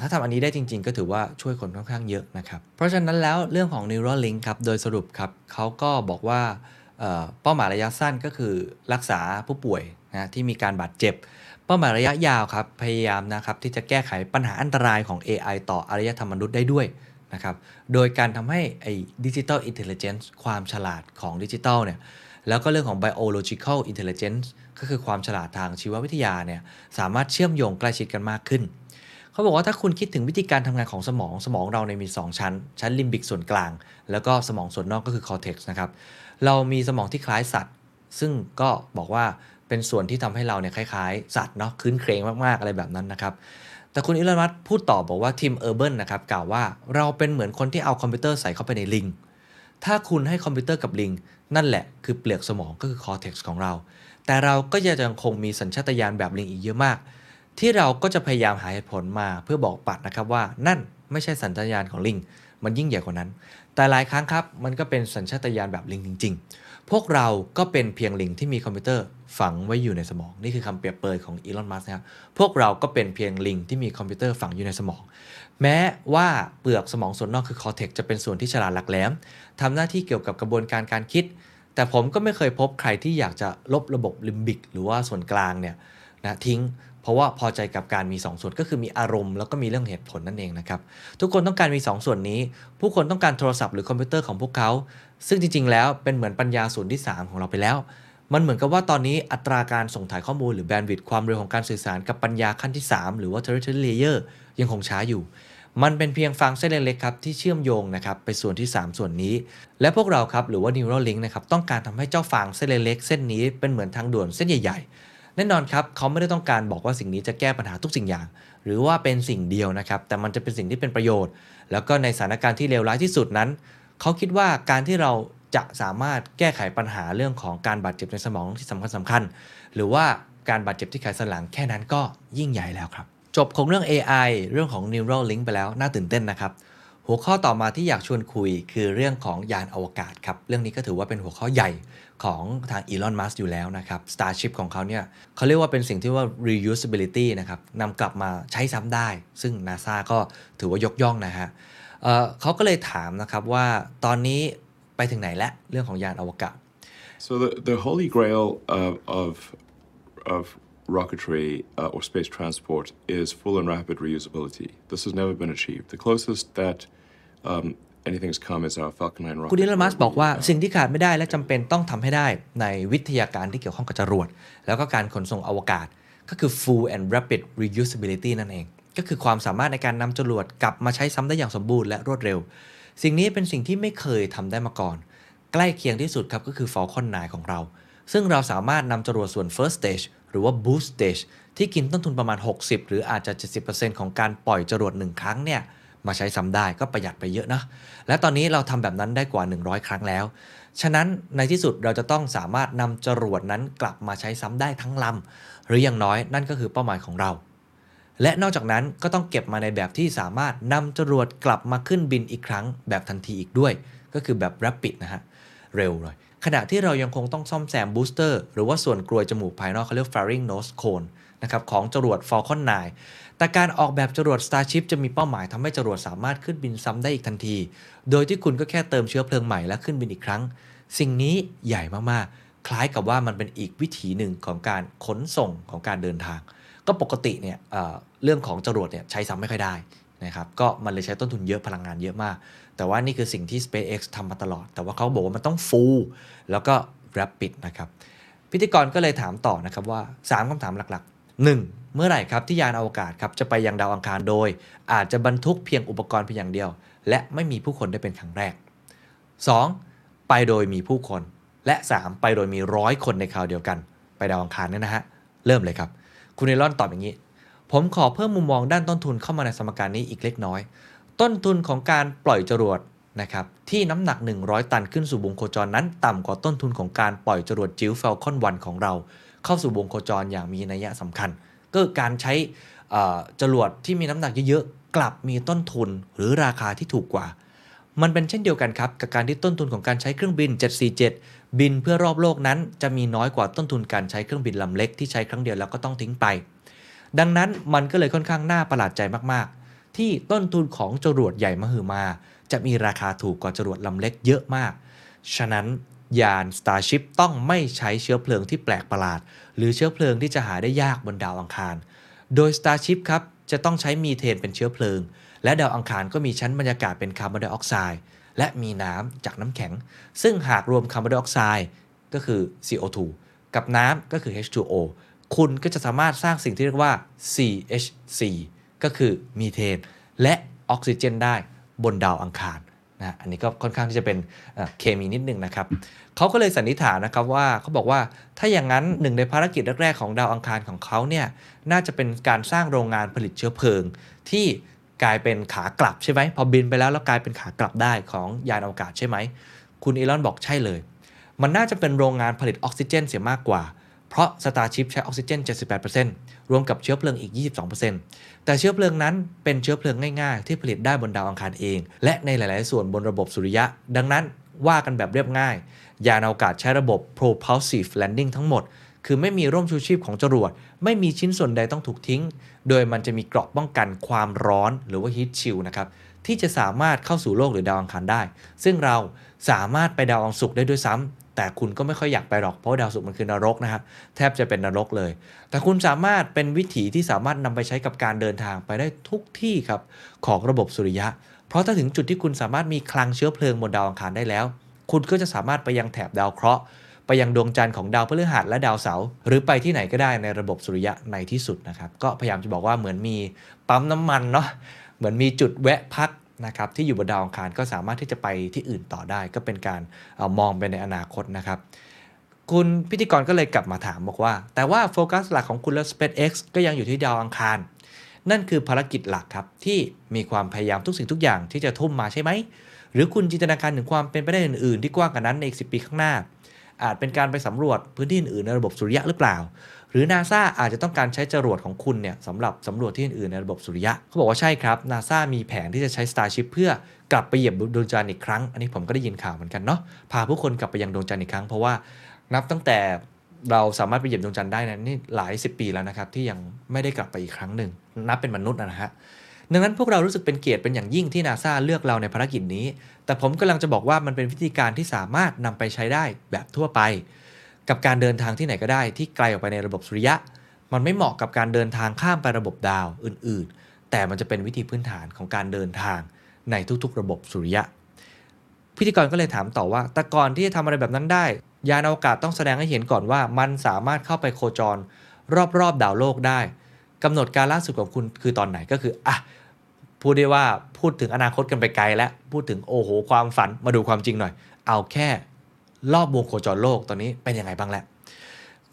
ถ้าทำอันนี้ได้จริงๆ ก็ถือว่าช่วยคนค่อนข้างเยอะนะครับ เพราะฉะนั้นแล้วเรื่องของ Neuralink ครับโดยสรุปครับเขาก็บอกว่าเอ่อเป้าหมายระยะสั้นก็คือรักษาผู้ป่วยนะที่มีการบาดเจ็บ เป้าหมายระยะยาวครับพยายามนะครับที่จะแก้ไขปัญหาอันตรายของ AI ต่ออารยธรรมมนุษย์ได้ด้วย นะครับโดยการทำให้ไอ้ดิจิ t a ลอินเทลเจนซ์ความฉลาดของดิจิทัลเนี่ยแล้วก็เรื่องของ biological intelligence ก็คือความฉลาดทางชีววิทยาเนี่ยสามารถเชื่อมโยงใกล้ชิดกันมากขึ้น เขาบอกว่าถ้าคุณคิดถึงวิธีการทำงานของสมอง สมองเราเนี่ยมี 2 ชั้น ชั้นลิมบิกส่วนกลาง แล้วก็สมองส่วนนอกก็คือ cortex นะครับ เรามีสมองที่คล้ายสัตว์ ซึ่งก็บอกว่าเป็นส่วนที่ทำให้เราเนี่ยคล้ายๆ สัตว์เนาะครื้นเครงมากๆอะไรแบบนั้นนะครับ แต่คุณอีลอนมัสก์พูดต่อบอกว่าทีมเออร์เบิร์นนะครับกล่าวว่าเราเป็นเหมือนคนที่เอาคอมพิวเตอร์ใส่เข้าไปในลิง ถ้าคุณให้คอมพิวเตอร์กับลิง นั่นแหละคือเปลือกสมองก็คือ cortex ของเรา แต่เราก็ยังคงมีสัญชาตญาณแบบลิงอีกเยอะมาก ที่เราก็จะพยายามหาเหตุผลมาเพื่อบอกปัดนะครับว่านั่นไม่ใช่สัญชาตญาณของลิง มันยิ่งใหญ่กว่านั้น แต่หลายครั้งครับมันก็เป็นสัญชาตญาณแบบลิงจริง ๆ พวกเราก็เป็นเพียงลิงที่มีคอมพิวเตอร์ฝังไว้อยู่ในสมอง นี่คือคำเปรียบเปรยของอีลอน มัสก์นะครับ พวกเราก็เป็นเพียงลิงที่มีคอมพิวเตอร์ฝังอยู่ในสมอง แม้ว่าเปลือกสมองส่วนนอกคือ cortex จะเป็นส่วนที่ฉลาดหลักแหลมทำหน้าที่เกี่ยวกับกระบวนการการคิด แต่ผมก็ไม่เคยพบใครที่อยากจะลบระบบลิมบิก หรือว่าส่วนกลางเนี่ยนะทิ้งเพราะว่าพอใจกับการมี2ส่วนก็คือมีอารมณ์แล้วก็มีเรื่องเหตุผลนั่นเองนะครับ ทุกคนต้องการมี 2ส่วนนี้ ผู้คนต้องการโทรศัพท์หรือคอมพิวเตอร์ของพวกเขา ซึ่งจริง ๆ แล้วเป็นเหมือนปัญญาส่วนที่ 3 ของเราไปแล้ว มันเหมือนกับว่าตอนนี้อัตราการส่งถ่ายข้อมูลหรือแบนด์วิดต์ความเร็วของการสื่อสารกับปัญญาขั้นที่ 3 หรือว่า terrestrial layer ยังคงช้าอยู่ มันเป็นเพียงฟางเส้นเล็กๆครับที่เชื่อมโยงนะครับไปส่วนที่ 3 ส่วนนี้ และพวกเราครับหรือว่า Neuralink นะครับต้องการทำให้เจ้าฟางเส้นเล็กๆเส้นนี้เป็นเหมือนทางด่วนเส้นใหญ่ๆแน่นอนครับเขาไม่ได้ต้องการบอกว่าสิ่งนี้จะแก้ปัญหาทุกสิ่งอย่าง หรือว่าเป็นสิ่งเดียวนะครับ แต่มันจะเป็นสิ่งที่เป็นประโยชน์ แล้วก็ในสถานการณ์ที่เลวร้ายที่สุดนั้น เขาคิดว่าการที่เราจะสามารถแก้ไขปัญหาเรื่องของการบาดเจ็บในสมองที่สำคัญสำคัญๆหรือว่าการบาดเจ็บที่ไขสันหลังแค่นั้นก็ยิ่งใหญ่แล้วครับ จบของเรื่อง AI เรื่องของ Neural Link ไปแล้วน่าตื่นเต้นนะครับ หัวข้อต่อมาที่อยากชวนคุยคือเรื่องของยานอวกาศครับ เรื่องนี้ก็ถือว่าเป็นหัวข้อใหญ่ของทาง Elon Musk อยู่แล้วนะครับ Starship ของเขาเนี่ยเขาเรียกว่าเป็นสิ่งที่ว่า reusability นะครับนำกลับมาใช้ซ้ำได้ ซึ่ง NASA ก็ถือว่ายกย่องนะฮะ เอ่อเขาก็เลยถามนะครับว่าตอนนี้ไปถึงไหนแล้วเรื่องของยานอวกาศ So the, the holy grail uh, of, of rocketry uh, or space transport is full and rapid reusability. This has never been achieved. The closest that um, anything's come is our Falcon 9 rocket. คุณอีลอนมัส where บอก we, ว่า uh, สิ่งที่ขาดไม่ได้และจำเป็นต้องทำให้ได้ในวิทยาการที่เกี่ยวข้องกับจรวด แล้วก็การขนส่งอวกาศ ก็คือ full and rapid reusability นั่นเอง ก็คือความสามารถในการนำจรวดกลับมาใช้ซ้ำได้อย่างสมบูรณ์และรวดเร็ว สิ่งนี้เป็นสิ่งที่ไม่เคยทำได้มาก่อน ใกล้เคียงที่สุดครับก็คือ Falcon 9 ของเรา ซึ่งเราสามารถนำจรวดส่วน first stage หรือว่า boost stage ที่กินต้นทุนประมาณ 60 หรืออาจจะ 70%ของการปล่อยจรวด1ครั้งเนี่ยมาใช้ซ้ำได้ก็ประหยัดไปเยอะนะ และตอนนี้เราทำแบบนั้นได้กว่า 100 ครั้งแล้ว ฉะนั้นในที่สุดเราจะต้องสามารถนำจรวดนั้นกลับมาใช้ซ้ำได้ทั้งลำหรืออย่างน้อยนั่นก็คือเป้าหมายของเรา และนอกจากนั้นก็ต้องเก็บมาในแบบที่สามารถนำจรวดกลับมาขึ้นบินอีกครั้ง แบบทันทีอีกด้วย ก็คือแบบ rapid นะฮะ เร็วเลยขณะที่เรายังคงต้องซ่อมแซมบูสเตอร์หรือว่าส่วนกรวยจมูกภายนอกเขาเรียก fairing nose cone นะครับของจรวด Falcon 9 แต่การออกแบบจรวด Starship จะมีเป้าหมายทำให้จรวดสามารถขึ้นบินซ้ำได้อีกทันที โดยที่คุณก็แค่เติมเชื้อเพลิงใหม่และขึ้นบินอีกครั้ง สิ่งนี้ใหญ่มากๆ คล้ายกับว่ามันเป็นอีกวิถีหนึ่งของการขนส่งของการเดินทาง ก็ปกติเนี่ยเรื่องของจรวดเนี่ยใช้ซ้ำไม่ค่อยได้นะครับก็มันเลยใช้ต้นทุนเยอะพลังงานเยอะมาก แต่ว่านี่คือสิ่งที่ SpaceX ทำมาตลอด แต่ว่าเขาบอกว่ามันต้อง full แล้วก็ rapid นะครับพิธีกรก็เลยถามต่อนะครับว่า 3คำถามหลักๆ 1. เมื่อไหร่ครับที่ยานอวกาศครับจะไปยังดาวอังคารโดย อาจจะบรรทุกเพียงอุปกรณ์เพียงอย่างเดียว และไม่มีผู้คนได้เป็นครั้งแรก 2. ไปโดยมีผู้คน และ 3. ไปโดยมีร้อยคนในคราวเดียวกัน ไปดาวอังคารเนี่ยนะฮะเริ่มเลยครับ คุณเอลอนตอบอย่างนี้ ผมขอเพิ่มมุมมองด้านต้นทุนเข้ามาในสมการนี้อีกเล็กน้อย ต้นทุนของการปล่อยจรวดนะครับที่น้ำหนัก 100 ตันขึ้นสู่วงโคจรนั้น ต่ำกว่าต้นทุนของการปล่อยจรวดจิ๋ว Falcon 1ของเรา เข้าสู่วงโคจรอย่างมีนัยสำคัญ ก็คือการใช้จรวดที่มีน้ำหนักเยอะๆกลับมีต้นทุนหรือราคาที่ถูกกว่า มันเป็นเช่นเดียวกันครับ กับการที่ต้นทุนของการใช้เครื่องบิน 747 บินเพื่อรอบโลกนั้น จะมีน้อยกว่าต้นทุนการใช้เครื่องบินลำเล็กที่ใช้ครั้งเดียวแล้วก็ต้องทิ้งไป ดังนั้นมันก็เลยค่อนข้างน่าประหลาดใจมากๆ ที่ต้นทุนของจรวดใหญ่มหึมา จะมีราคาถูกกว่าจรวดลำเล็กเยอะมาก ฉะนั้นยาน Starship ต้องไม่ใช้เชื้อเพลิงที่แปลกประหลาด หรือเชื้อเพลิงที่จะหาได้ยากบนดาวอังคาร โดย Starship ครับจะต้องใช้มีเทนเป็นเชื้อเพลิง และดาวอังคารก็มีชั้นบรรยากาศเป็นคาร์บอนไดออกไซด์และมีน้ำจากน้ำแข็ง ซึ่งหากรวมคาร์บอนไดออกไซด์ก็คือ CO2 กับน้ำก็คือ H2O คุณก็จะสามารถสร้างสิ่งที่เรียกว่า CH4 ก็คือมีเทน และออกซิเจนได้บนดาวอังคารนะอันนี้ก็ค่อนข้างที่จะเป็นเคมีนิดนึงนะครับเขาก็เลยสันนิษฐานนะครับว่าเขาบอกว่าถ้าอย่างนั้นหนึ่งในภารกิจแรกๆของดาวอังคารของเขาเนี่ยน่าจะเป็นการสร้างโรงงานผลิตเชื้อเพลิง ที่ กลายเป็นขากลับใช่ไหมพอบินไปแล้วแล้วกลายเป็นขากลับได้ของยานอวกาศใช่ไหมคุณอีลอนบอกใช่เลย มันน่าจะเป็นโรงงานผลิตออกซิเจนเสียมากกว่า เพราะ Starship ใช้ออกซิเจน 78%รวมกับเชื้อเพลิงอีก 22%แต่เชื้อเพลิงนั้นเป็นเชื้อเพลิงง่ายๆ ที่ผลิตได้บนดาวอังคารเอง และในหลาย ๆ ส่วนบนระบบสุริยะ ดังนั้นว่ากันแบบเรียบง่าย ยานอวกาศใช้ระบบ propulsive landing ทั้งหมด คือไม่มีร่มชูชีพของจรวด ไม่มีชิ้นส่วนใดต้องถูกทิ้ง โดยมันจะมีเกราะป้องกันความร้อนหรือว่า heat shield นะครับที่จะสามารถเข้าสู่โลกหรือดาวอังคารได้ ซึ่งเราสามารถไปดาวอังศุกได้ด้วยซ้ำแต่คุณก็ไม่ค่อยอยากไปหรอกเพราะดาวศุกมันคือนรกนะครับแทบจะเป็นนรกเลย แต่คุณสามารถเป็นวิถีที่สามารถนำไปใช้กับการเดินทางไปได้ทุกที่ครับของระบบสุริยะ เพราะถ้าถึงจุดที่คุณสามารถมีคลังเชื้อเพลิงบนดาวอังคารได้แล้ว คุณก็จะสามารถไปยังแถบดาวเคราะห์ ไปยังดวงจันทร์ของดาวพฤหัสและดาวเสาร์หรือไปที่ไหนก็ได้ในระบบสุริยะในที่สุดนะครับ ก็พยายามจะบอกว่าเหมือนมีปั๊มน้ำมันเนาะเหมือนมีจุดแวะพักนะครับที่อยู่บนดาวอังคารก็สามารถที่จะไปที่อื่นต่อได้ ก็เป็นการเอมองไปในอนาคตนะครับ คุณพิธีกรก็เลยกลับมาถามบอกว่า แต่ว่าโฟกัสหลักของคุณและ SpaceX ก็ยังอยู่ที่ดาวอังคาร นั่นคือภารกิจหลักครับที่มีความพยายามทุกสิ่งทุกอย่างที่จะทุ่มมาใช่ไหมหรือคุณจินตนาการถึงความเป็นไปได้อื่น ๆ ที่กว้างกว่านั้นในอีก10ปีข้างหน้า อาจเป็นการไปสำรวจพื้นที่อื่นในระบบสุริยะหรือเปล่า หรือนาซาอาจจะต้องการใช้จรวดของคุณเนี่ยสำหรับสำรวจที่อื่นในระบบสุริยะเขาบอกว่าใช่ครับนาซามีแผนที่จะใช้ Starship เพื่อกลับไปเหยียบดวงจันทร์อีกครั้ง อันนี้ผมก็ได้ยินข่าวเหมือนกันเนาะพาผู้คนกลับไปยังดวงจันทร์อีกครั้งเพราะว่านับตั้งแต่เราสามารถไปเหยียบดวงจันทร์ได้นะนี่หลายสิบปีแล้วนะครับที่ยังไม่ได้กลับไปอีกครั้งหนึ่งนับเป็นมนุษย์นะฮะดังนั้นพวกเรารู้สึกเป็นเกียรติเป็นอย่างยิ่งที่นาซาเลือกเราในภารกิจนี้ แต่ผมกำลังจะบอกว่ามันเป็นวิธีการที่สามารถนำไปใช้ได้แบบทั่วไป กับการเดินทางที่ไหนก็ได้ ที่ไกลออกไปในระบบสุริยะ มันไม่เหมาะกับการเดินทางข้ามไประบบดาวอื่น ๆ แต่มันจะเป็นวิธีพื้นฐานของการเดินทางในทุกๆ ระบบสุริยะ พิธีกรก็เลยถามต่อว่า แต่ก่อนที่จะทำอะไรแบบนั้นได้ ยานอวกาศต้องแสดงให้เห็นก่อนว่า มันสามารถเข้าไปโคจรรอบๆดาวโลกได้กำหนดการล่าสุดของคุณคือตอนไหนก็คืออะ พูดได้ว่าพูดถึงอนาคตกันไปไกลแล้ว พูดถึงโอ้โหความฝันมาดูความจริงหน่อย เอาแค่รอบวงโคจรโลกตอนนี้เป็นยังไงบ้างแล้ว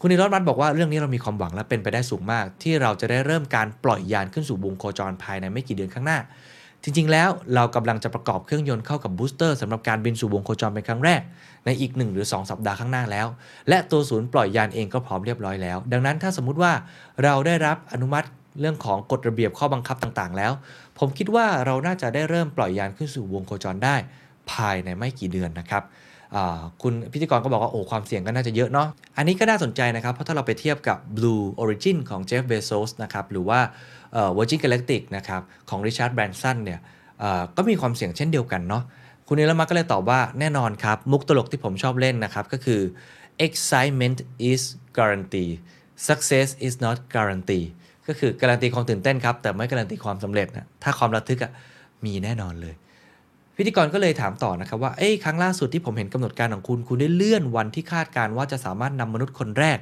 คุณนิรอดมัตบอกว่าเรื่องนี้เรามีความหวังและเป็นไปได้สูงมาก ที่เราจะได้เริ่มการปล่อยยานขึ้นสู่วงโคจรภายในไม่กี่เดือนข้างหน้า จริง ๆ แล้วเรากำลังจะประกอบเครื่องยนต์เข้ากับบูสเตอร์สำหรับการบินสู่วงโคจรเป็นครั้งแรก ในอีก 1 หรือ 2 สัปดาห์ข้างหน้าแล้ว และตัวศูนย์ปล่อยยานเองก็พร้อมเรียบร้อยแล้ว ดังนั้นถ้าสมมุติว่าเราได้รับอนุมัติ เรื่องของกฎระเบียบข้อบังคับต่างๆ แล้ว ผมคิดว่าเราน่าจะได้เริ่มปล่อยยานขึ้นสู่วงโคจรได้ ภายในไม่กี่เดือนนะครับคุณพิธีกรก็บอกว่า โอ้ ความเสี่ยงก็น่าจะเยอะเนาะ อันนี้ก็น่าสนใจนะครับ เพราะถ้าเราไปเทียบกับ Blue Origin ของ Jeff Bezos นะครับ หรือว่า Virgin Galactic นะครับ ของ Richard Branson เนี่ยก็มีความเสี่ยงเช่นเดียวกันเนาะ คุณเอลมาก็เลยตอบว่าแน่นอนครับ มุกตลกที่ผมชอบเล่นนะครับ ก็คือ excitement is guarantee success is not guarantee ก็คือการันตีความตื่นเต้นครับ แต่ไม่การันตีความสำเร็จนะถ้าความระทึกอะมีแน่นอนเลย พิธีกรก็เลยถามต่อนะครับว่าเอ้ยครั้งล่าสุดที่ผมเห็นกำหนดการของคุณ คุณได้เลื่อนวันที่คาดการว่าจะสามารถนำมนุษย์คนแรก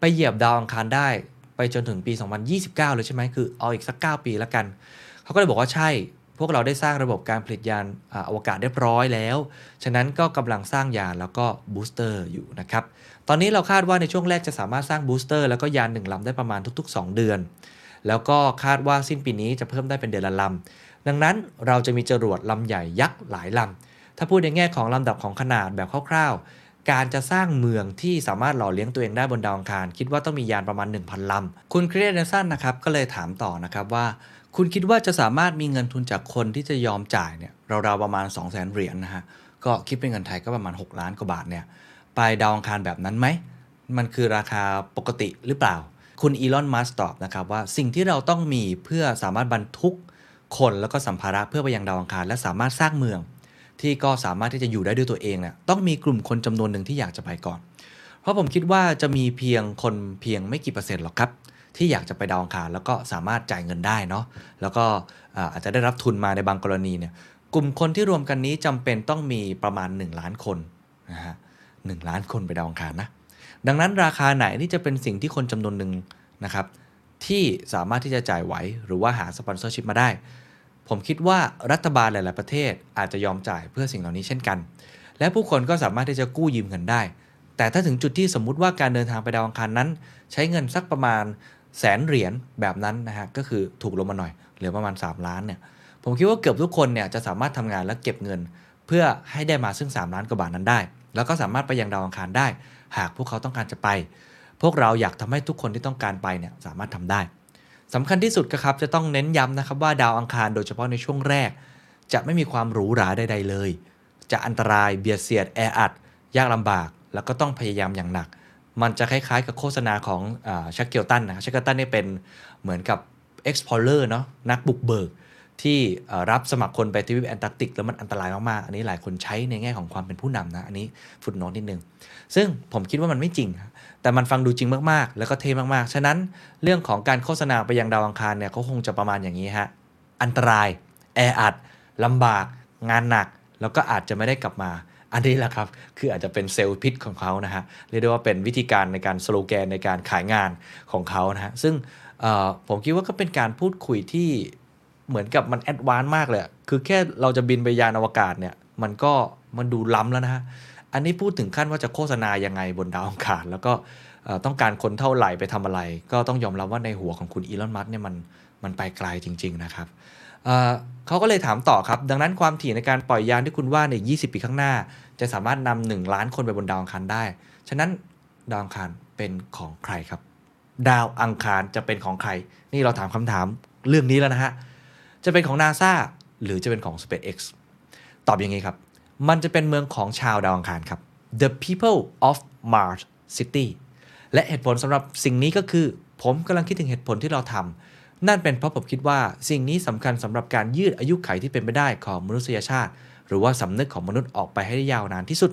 ไปเหยียบดาวอังคารได้ ไปจนถึงปี 2029 เลยใช่ไหมคือเอาอีกสัก 9 ปีแล้วกัน เขาก็เลยบอกว่าใช่ พวกเราได้สร้างระบบการผลิตยานอวกาศเรียบร้อยแล้ว ฉะนั้นก็กำลังสร้างยานแล้วก็ booster อยู่นะครับ ตอนนี้เราคาดว่าในช่วงแรกจะสามารถสร้าง booster แล้วก็ยานหนึ่งลำได้ประมาณทุก ๆ 2 เดือน แล้วก็คาดว่าสิ้นปีนี้จะเพิ่มได้เป็นเดือนละลำ ดังนั้นเราจะมีจรวดลำใหญ่ยักษ์หลายลำ ถ้าพูดในแง่ของลำดับของขนาดแบบคร่าวๆ การจะสร้างเมืองที่สามารถหล่อเลี้ยงตัวเองได้บนดาวอังคาร คิดว่าต้องมียานประมาณ 1,000ลำ คุณครีเอเนสันนะครับก็เลยถามต่อนะครับว่า คุณคิดว่าจะสามารถมีเงินทุนจากคนที่จะยอมจ่ายเนี่ยราวๆประมาณ 2 0 0 0 0 0เหรียญนะฮะก็คิดเป็นเงินไทยก็ประมาณ 6 ล้านกว่าบาทเนี่ยไปดาวอังคารแบบนั้นไหม มันคือราคาปกติหรือเปล่า คุณอีลอนมัสก์ตอบนะครับว่าสิ่งที่เราต้องมีเพื่อสามารถบรรทุกคนแล้วก็สัมภาระเพื่อไปยังดาวอังคาร และสามารถสร้างเมือง ที่ก็สามารถที่จะอยู่ได้ด้วยตัวเองเนี่ยต้องมีกลุ่มคนจำนวนหนึ่งที่อยากจะไปก่อน เพราะผมคิดว่าจะมีเพียงคนเพียงไม่กี่เปอร์เซ็นต์หรอกครับ ที่อยากจะไปดาวอังคารแล้วก็สามารถจ่ายเงินได้เนาะแล้วก็อาจจะได้รับทุนมาในบางกรณีเนี่ยกลุ่มคนที่รวมกันนี้จำเป็นต้องมีประมาณ 1 ล้านคนนะฮะหล้านคนไปดาวอังคารนะดังนั้นราคาไหนที่จะเป็นสิ่งที่คนจำนวนหนึ่งนะครับที่สามารถที่จะจ่ายไหวหรือว่าหา sponsorship มาได้ ผมคิดว่ารัฐบาลหลาย ๆ ประเทศอาจจะยอมจ่ายเพื่อสิ่งเหล่านี้เช่นกัน และผู้คนก็สามารถที่จะกู้ยืมเงินได้ แต่ถ้าถึงจุดที่สมมุติว่าการเดินทางไปดาวอังคารนั้น ใช้เงินสักประมาณ แสนเหรียญแบบนั้นนะฮะก็คือถูกลงมาหน่อยเหลือประมาณ 3 ล้านเนี่ยผมคิดว่าเกือบทุกคนเนี่ยจะสามารถทำงานและเก็บเงิน เพื่อให้ได้มาซึ่ง 3 ล้านกว่าบาทนั้นได้ แล้วก็สามารถไปยังดาวอังคารได้ หากพวกเขาต้องการจะไป พวกเราอยากทำให้ทุกคนที่ต้องการไปเนี่ยสามารถทำได้สำคัญที่สุดก็ครับจะต้องเน้นย้ำนะครับว่าดาวอังคารโดยเฉพาะในช่วงแรก จะไม่มีความหรูหราใดๆเลย จะอันตรายเบียดเสียดแออัดยากลำบาก แล้วก็ต้องพยายามอย่างหนัก มันจะคล้ายๆ กับโฆษณาของชักเกียวตันนะชักเกียวตันนี่เป็นเหมือนกับ explorer เนาะนักบุกเบิกที่รับสมัครคนไปทวีปแอนตาร์กติก แล้วมันอันตรายมากๆ อันนี้หลายคนใช้ในแง่ของความเป็นผู้นำนะ อันนี้footnote นิดนึง ซึ่งผมคิดว่ามันไม่จริงครับแต่มันฟังดูจริงมากๆ แล้วก็เท่มากๆ ฉะนั้นเรื่องของการโฆษณาไปยังดาวอังคารเนี่ยเขาคงจะประมาณอย่างนี้ฮะ อันตราย แออัดลำบาก งานหนัก แล้วก็อาจจะไม่ได้กลับมา อันนี้แหละครับ คืออาจจะเป็น sales pitch ของเขานะฮะ เรียกได้ว่าเป็นวิธีการในการสโลแกนในการขายงานของเขานะฮะ ซึ่งผมคิดว่าก็เป็นการพูดคุยที่เหมือนกับมัน advance มากเลย คือแค่เราจะบินไปยานอวกาศเนี่ย มันก็มันดูล้ำแล้วนะฮะ อันนี้พูดถึงขั้นว่าจะโฆษณายังไงบนดาวอังคาร แล้วก็ต้องการคนเท่าไหร่ไปทำอะไร ก็ต้องยอมรับว่าในหัวของคุณอีลอน มัสเนี่ยมันมันไปไกลจริง ๆ นะครับ เขาก็เลยถามต่อครับ ดังนั้นความถี่ในการปล่อยยานที่คุณว่าใน 20 ปีข้างหน้า จะสามารถนำหนึ่งล้านคนไปบนดาวอังคารได้ ฉะนั้นดาวอังคารเป็นของใครครับ ดาวอังคารจะเป็นของใคร นี่เราถามคำถามเรื่องนี้แล้วนะฮะ จะเป็นของ NASA หรือจะเป็นของ SpaceX ตอบอย่างนี้ครับ มันจะเป็นเมืองของชาวดาวอังคารครับ The people of Mars City และเหตุผลสำหรับสิ่งนี้ก็คือ ผมกำลังคิดถึงเหตุผลที่เราทำ นั่นเป็นเพราะผมคิดว่าสิ่งนี้สำคัญสำหรับการยืดอายุไขที่เป็นไปได้ของมนุษยชาติ หรือว่าสำนึกของมนุษย์ออกไปให้ได้ยาวนานที่สุด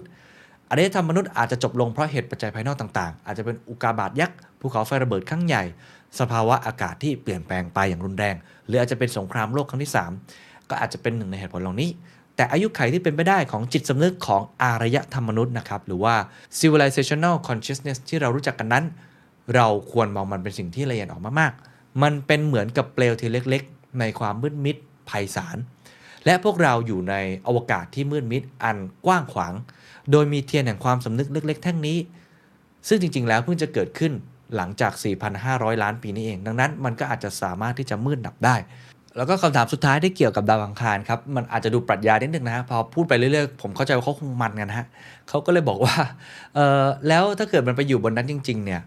อารยธรรมมนุษย์อาจจะจบลงเพราะเหตุปัจจัยภายนอกต่างๆ อาจจะเป็นอุกาบาตยักษ์ภูเขาไฟระเบิดครั้งใหญ่ สภาวะอากาศที่เปลี่ยนแปลงไปอย่างรุนแรง หรืออาจจะเป็นสงครามโลกครั้งที่ 3 ก็อาจจะเป็นหนึ่งในเหตุผลเหล่านี้ แต่อายุไขที่เป็นไปได้ของจิตสำนึกของอารยธรรมมนุษย์นะครับ หรือว่า civilizational consciousness ที่เรารู้จักกันนั้น เราควรมองมันเป็นสิ่งที่ละเอียดออกมากๆ มันเป็นเหมือนกับเปลวเทียนเล็กๆ ในความมืดมิดไพศาล และพวกเราอยู่ในอวกาศที่มืดมิดอันกว้างขวาง โดยมีเทียนแห่งความสำนึกเล็ก ๆ แท่งนี้ ซึ่งจริง ๆ แล้วเพิ่งจะเกิดขึ้นหลังจาก 4,500 ล้านปีนี้เอง ดังนั้นมันก็อาจจะสามารถที่จะมืดดับได้ แล้วก็คำถามสุดท้ายที่เกี่ยวกับดาวอังคารครับ มันอาจจะดูปรัชญานิดนึงนะฮะ พอพูดไปเรื่อยๆ ผมเข้าใจว่าเขาคงมันกันฮะเขาก็เลยบอกว่า เออแล้วถ้าเกิดมันไปอยู่บนนั้นจริง ๆ เนี่ย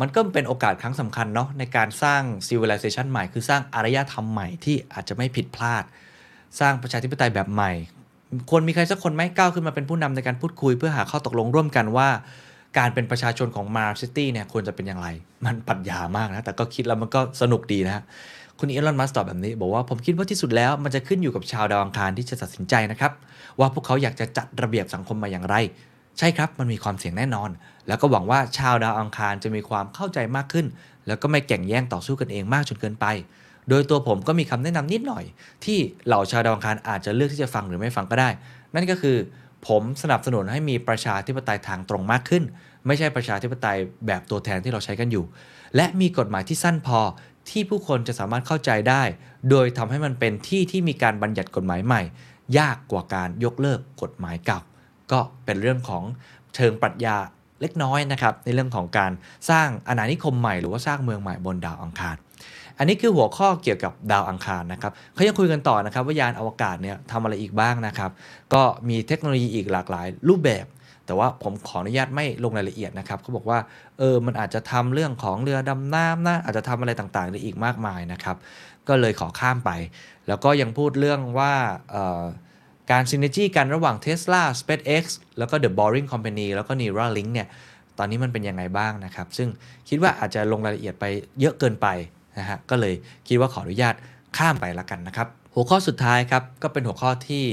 มันก็เป็นโอกาสครั้งสำคัญเนาะในการสร้าง civilization ใหม่ คือสร้างอารยธรรมใหม่ที่อาจจะไม่ผิดพลาด สร้างประชาธิปไตยแบบใหม่ ควรมีใครสักคนไหมก้าวขึ้นมาเป็นผู้นำในการพูดคุย เพื่อหาข้อตกลงร่วมกันว่า การเป็นประชาชนของ Mars City เนี่ยควรจะเป็นอย่างไร มันปรัชญามากนะ แต่ก็คิดแล้วมันก็สนุกดีนะคุณอีลอนมัสตอบแบบนี้บอกว่าผมคิดว่าที่สุดแล้วมันจะขึ้นอยู่กับชาวดาวอังคารที่จะตัดสินใจนะครับว่าพวกเขาอยากจะจัดระเบียบสังคมมาอย่างไร ใช่ครับมันมีความเสี่ยงแน่นอน แล้วก็หวังว่าชาวดาวอังคารจะมีความเข้าใจมากขึ้น แล้วก็ไม่แข่งแย่งต่อสู้กันเองมากจนเกินไป โดยตัวผมก็มีคำแนะนำนิดหน่อย ที่เหล่าชาวดาวอังคารอาจจะเลือกที่จะฟังหรือไม่ฟังก็ได้ นั่นก็คือ ผมสนับสนุนให้มีประชาธิปไตยทางตรงมากขึ้น ไม่ใช่ประชาธิปไตยแบบตัวแทนที่เราใช้กันอยู่ และมีกฎหมายที่สั้นพอที่ผู้คนจะสามารถเข้าใจได้ โดยทำให้มันเป็นที่ที่มีการบัญญัติกฎหมายใหม่ ยากกว่าการยกเลิกกฎหมายเก่า ก็เป็นเรื่องของเชิงปรัชญาเล็กน้อยนะครับในเรื่องของการสร้างอาณานิคมใหม่หรือว่าสร้างเมืองใหม่บนดาวอังคาร อันนี้คือหัวข้อเกี่ยวกับดาวอังคารนะครับเขายังคุยกันต่อนะครับว่ายานอวกาศเนี่ยทำอะไรอีกบ้างนะครับ ก็มีเทคโนโลยีอีกหลากหลายรูปแบบ แต่ว่าผมขออนุญาตไม่ลงรายละเอียดนะครับเขาบอกว่าเออมันอาจจะทำเรื่องของเรือดำน้ำนะอาจจะทำอะไรต่างๆได้อีกมากมายนะครับ ก็เลยขอข้ามไป แล้วก็ยังพูดเรื่องว่าเออ การซินเนจีกันระหว่าง Tesla SpaceX แล้วก็ The Boring Company แล้วก็ Neuralink เนี่ย ตอนนี้มันเป็นยังไงบ้างนะครับ ซึ่งคิดว่าอาจจะลงรายละเอียดไปเยอะเกินไปนะฮะ ก็เลยคิดว่าขออนุญาตข้ามไปละกันนะครับ หัวข้อสุดท้ายครับ ก็เป็นหัวข้อที่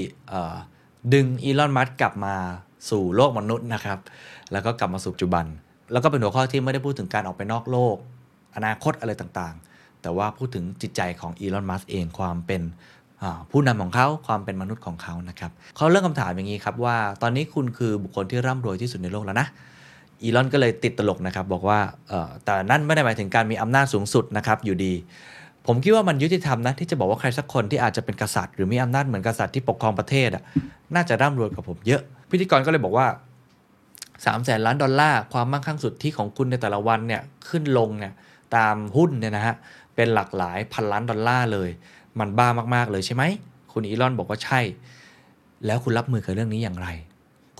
ดึงอีลอน มัสกลับมาสู่โลกมนุษย์นะครับ แล้วก็กลับมาสู่ปัจจุบัน แล้วก็เป็นหัวข้อที่ไม่ได้พูดถึงการออกไปนอกโลก อนาคตอะไรต่างๆ แต่ว่าพูดถึงจิตใจของอีลอน มัสเองความเป็น ผู้นำของเขาความเป็นมนุษย์ของเขานะครับเขาเริ่มคำถามอย่างนี้ครับว่า ตอนนี้คุณคือบุคคลที่ร่ำรวยที่สุดในโลกแล้วนะอีลอนก็เลยติดตลกนะครับบอกว่าแต่นั่นไม่ได้หมายถึงการมีอำนาจสูงสุดนะครับอยู่ดี ผมคิดว่ามันยุติธรรมนะที่จะบอกว่าใครสักคนที่อาจจะเป็นกษัตริย์ หรือมีอำนาจเหมือนกษัตริย์ที่ปกครองประเทศอะน่าจะร่ำรวยกว่าผมเยอะ พิธีกรก็เลยบอกว่า3ามแสนล้านดอลลาร์ความมั่งคั่งสุดที่ของคุณในแต่ละวันเนี่ยขึ้นลงเนี่ยตามหุ้นเนี่ยนะฮะเป็นหลักหลายพันล้านดอลลาร์เลย มันบ้ามากๆเลยใช่ไหม คุณอีลอนบอกว่าใช่ แล้วคุณรับมือกับเรื่องนี้อย่างไร